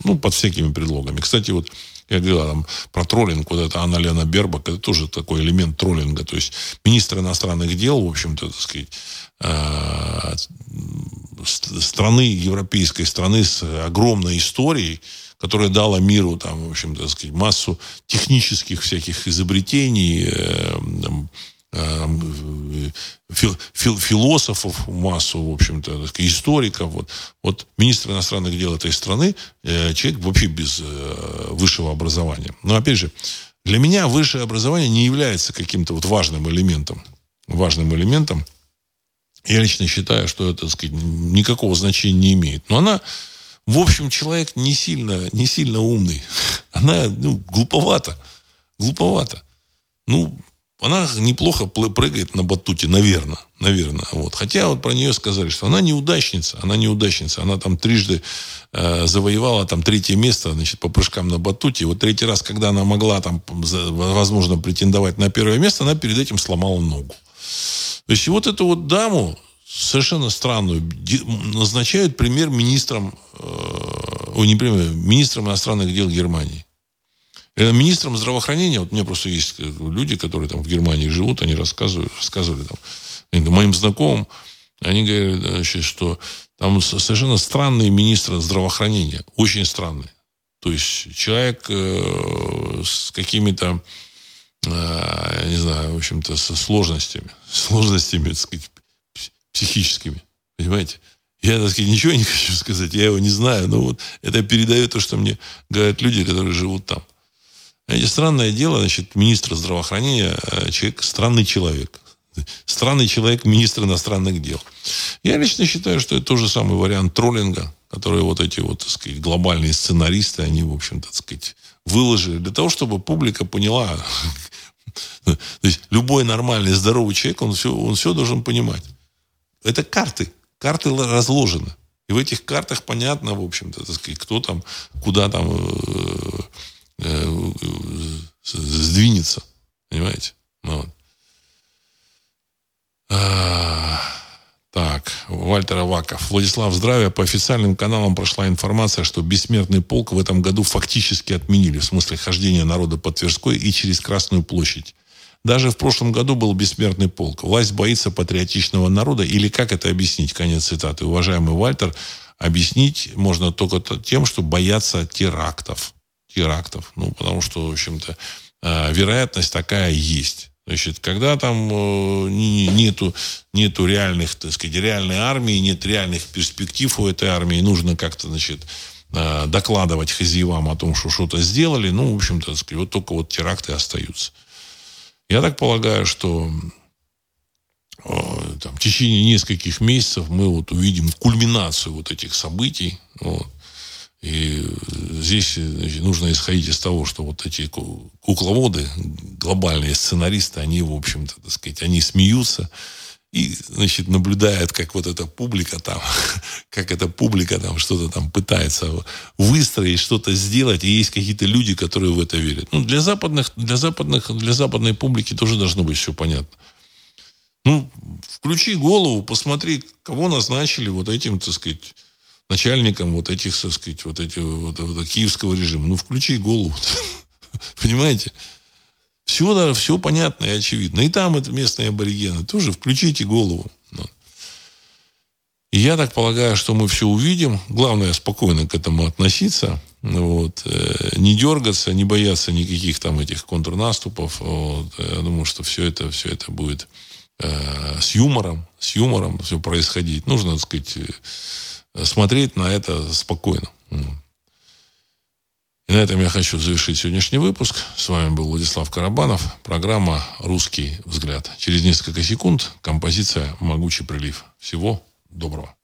Ну, под всякими предлогами. Кстати, вот я говорил там, про троллинг, вот это Анна Лена Бербак, это тоже такой элемент троллинга. То есть министр иностранных дел, в общем-то, так сказать, э, страны, европейской страны с огромной историей, которая дала миру там, в общем, так сказать, массу технических всяких изобретений, э, Эм, фил, фил, философов массу, в общем-то, историков. Вот, вот министр иностранных дел этой страны, э, человек вообще без э, высшего образования. Но, опять же, для меня высшее образование не является каким-то вот важным элементом. Важным элементом. Я лично считаю, что это, так сказать, никакого значения не имеет. Но она, в общем, человек не сильно, не сильно умный. Она, ну, глуповата. Глуповата. Ну, она неплохо прыгает на батуте, наверное. Наверное. Вот. Хотя вот про нее сказали, что она неудачница. Она неудачница. Она там трижды э, завоевала там третье место значит, по прыжкам на батуте. Вот третий раз, когда она могла там, возможно, претендовать на первое место, она перед этим сломала ногу. То есть вот эту вот даму, совершенно странную, назначают премьер-министром, э, не премьер, министром иностранных дел Германии. Э, министром здравоохранения, вот у меня просто есть э, люди, которые там в Германии живут, они рассказывают, рассказывали там, моим знакомым, они говорят, значит, что там совершенно странный министр здравоохранения, очень странный. То есть человек э, с какими-то, э, не знаю, в общем-то, со сложностями, сложностями, так сказать, психическими, понимаете? Я, так сказать, ничего не хочу сказать, я его не знаю, но вот это передает то, что мне говорят люди, которые живут там. Знаете, странное дело, значит, министр здравоохранения, э, человек, странный человек. Странный человек, министр иностранных дел. Я лично считаю, что это тот же самый вариант троллинга, который вот эти вот, так сказать, глобальные сценаристы, они, в общем-то, так сказать, выложили для того, чтобы публика поняла. То есть любой нормальный, здоровый человек, он все, он все должен понимать. Это карты. Карты разложены. И в этих картах понятно, в общем-то, кто там, куда там э, э, сдвинется. Понимаете? Ну, вот. а, так, Вальтер Аваков. Владислав, здравия. По официальным каналам прошла информация, что бессмертный полк в этом году фактически отменили, в смысле хождения народа по Тверской и через Красную площадь. Даже в прошлом году был бессмертный полк. Власть боится патриотичного народа или как это объяснить? Конец цитаты. Уважаемый Вальтер, объяснить можно только тем, что боятся терактов терактов. Ну, потому что, в общем-то, э, вероятность такая есть. Значит, когда там э, нету, нету реальных, так сказать, реальной армии, нет реальных перспектив у этой армии, нужно как-то, значит, э, докладывать хозяевам о том, что что-то сделали, ну, в общем-то, вот только вот теракты остаются. Я так полагаю, что там, в течение нескольких месяцев мы вот увидим кульминацию вот этих событий. Вот. И здесь значит, нужно исходить из того, что вот эти кукловоды, глобальные сценаристы, они, в общем-то, так сказать, они смеются и, значит, наблюдают, как вот эта публика там, как эта публика там что-то там пытается выстроить, что-то сделать, и есть какие-то люди, которые в это верят. Ну, для западных, для западных, для западной публики тоже должно быть все понятно. Ну, включи голову, посмотри, кого назначили вот этим, так сказать, начальником вот этих, так сказать, вот этих, вот, вот, киевского режима. Ну, включи голову. Понимаете? Все, все понятно и очевидно. И там это местные аборигены. Тоже включите голову. И я так полагаю, что мы все увидим. Главное, спокойно к этому относиться. Вот. Э, не дергаться, не бояться никаких там этих контрнаступов. Вот. Я думаю, что все это, все это будет э, с юмором, с юмором все происходить. Нужно, так сказать, э, смотреть на это спокойно. И на этом я хочу завершить сегодняшний выпуск. С вами был Владислав Карабанов. Программа «Русский взгляд». Через несколько секунд композиция «Могучий прилив». Всего доброго.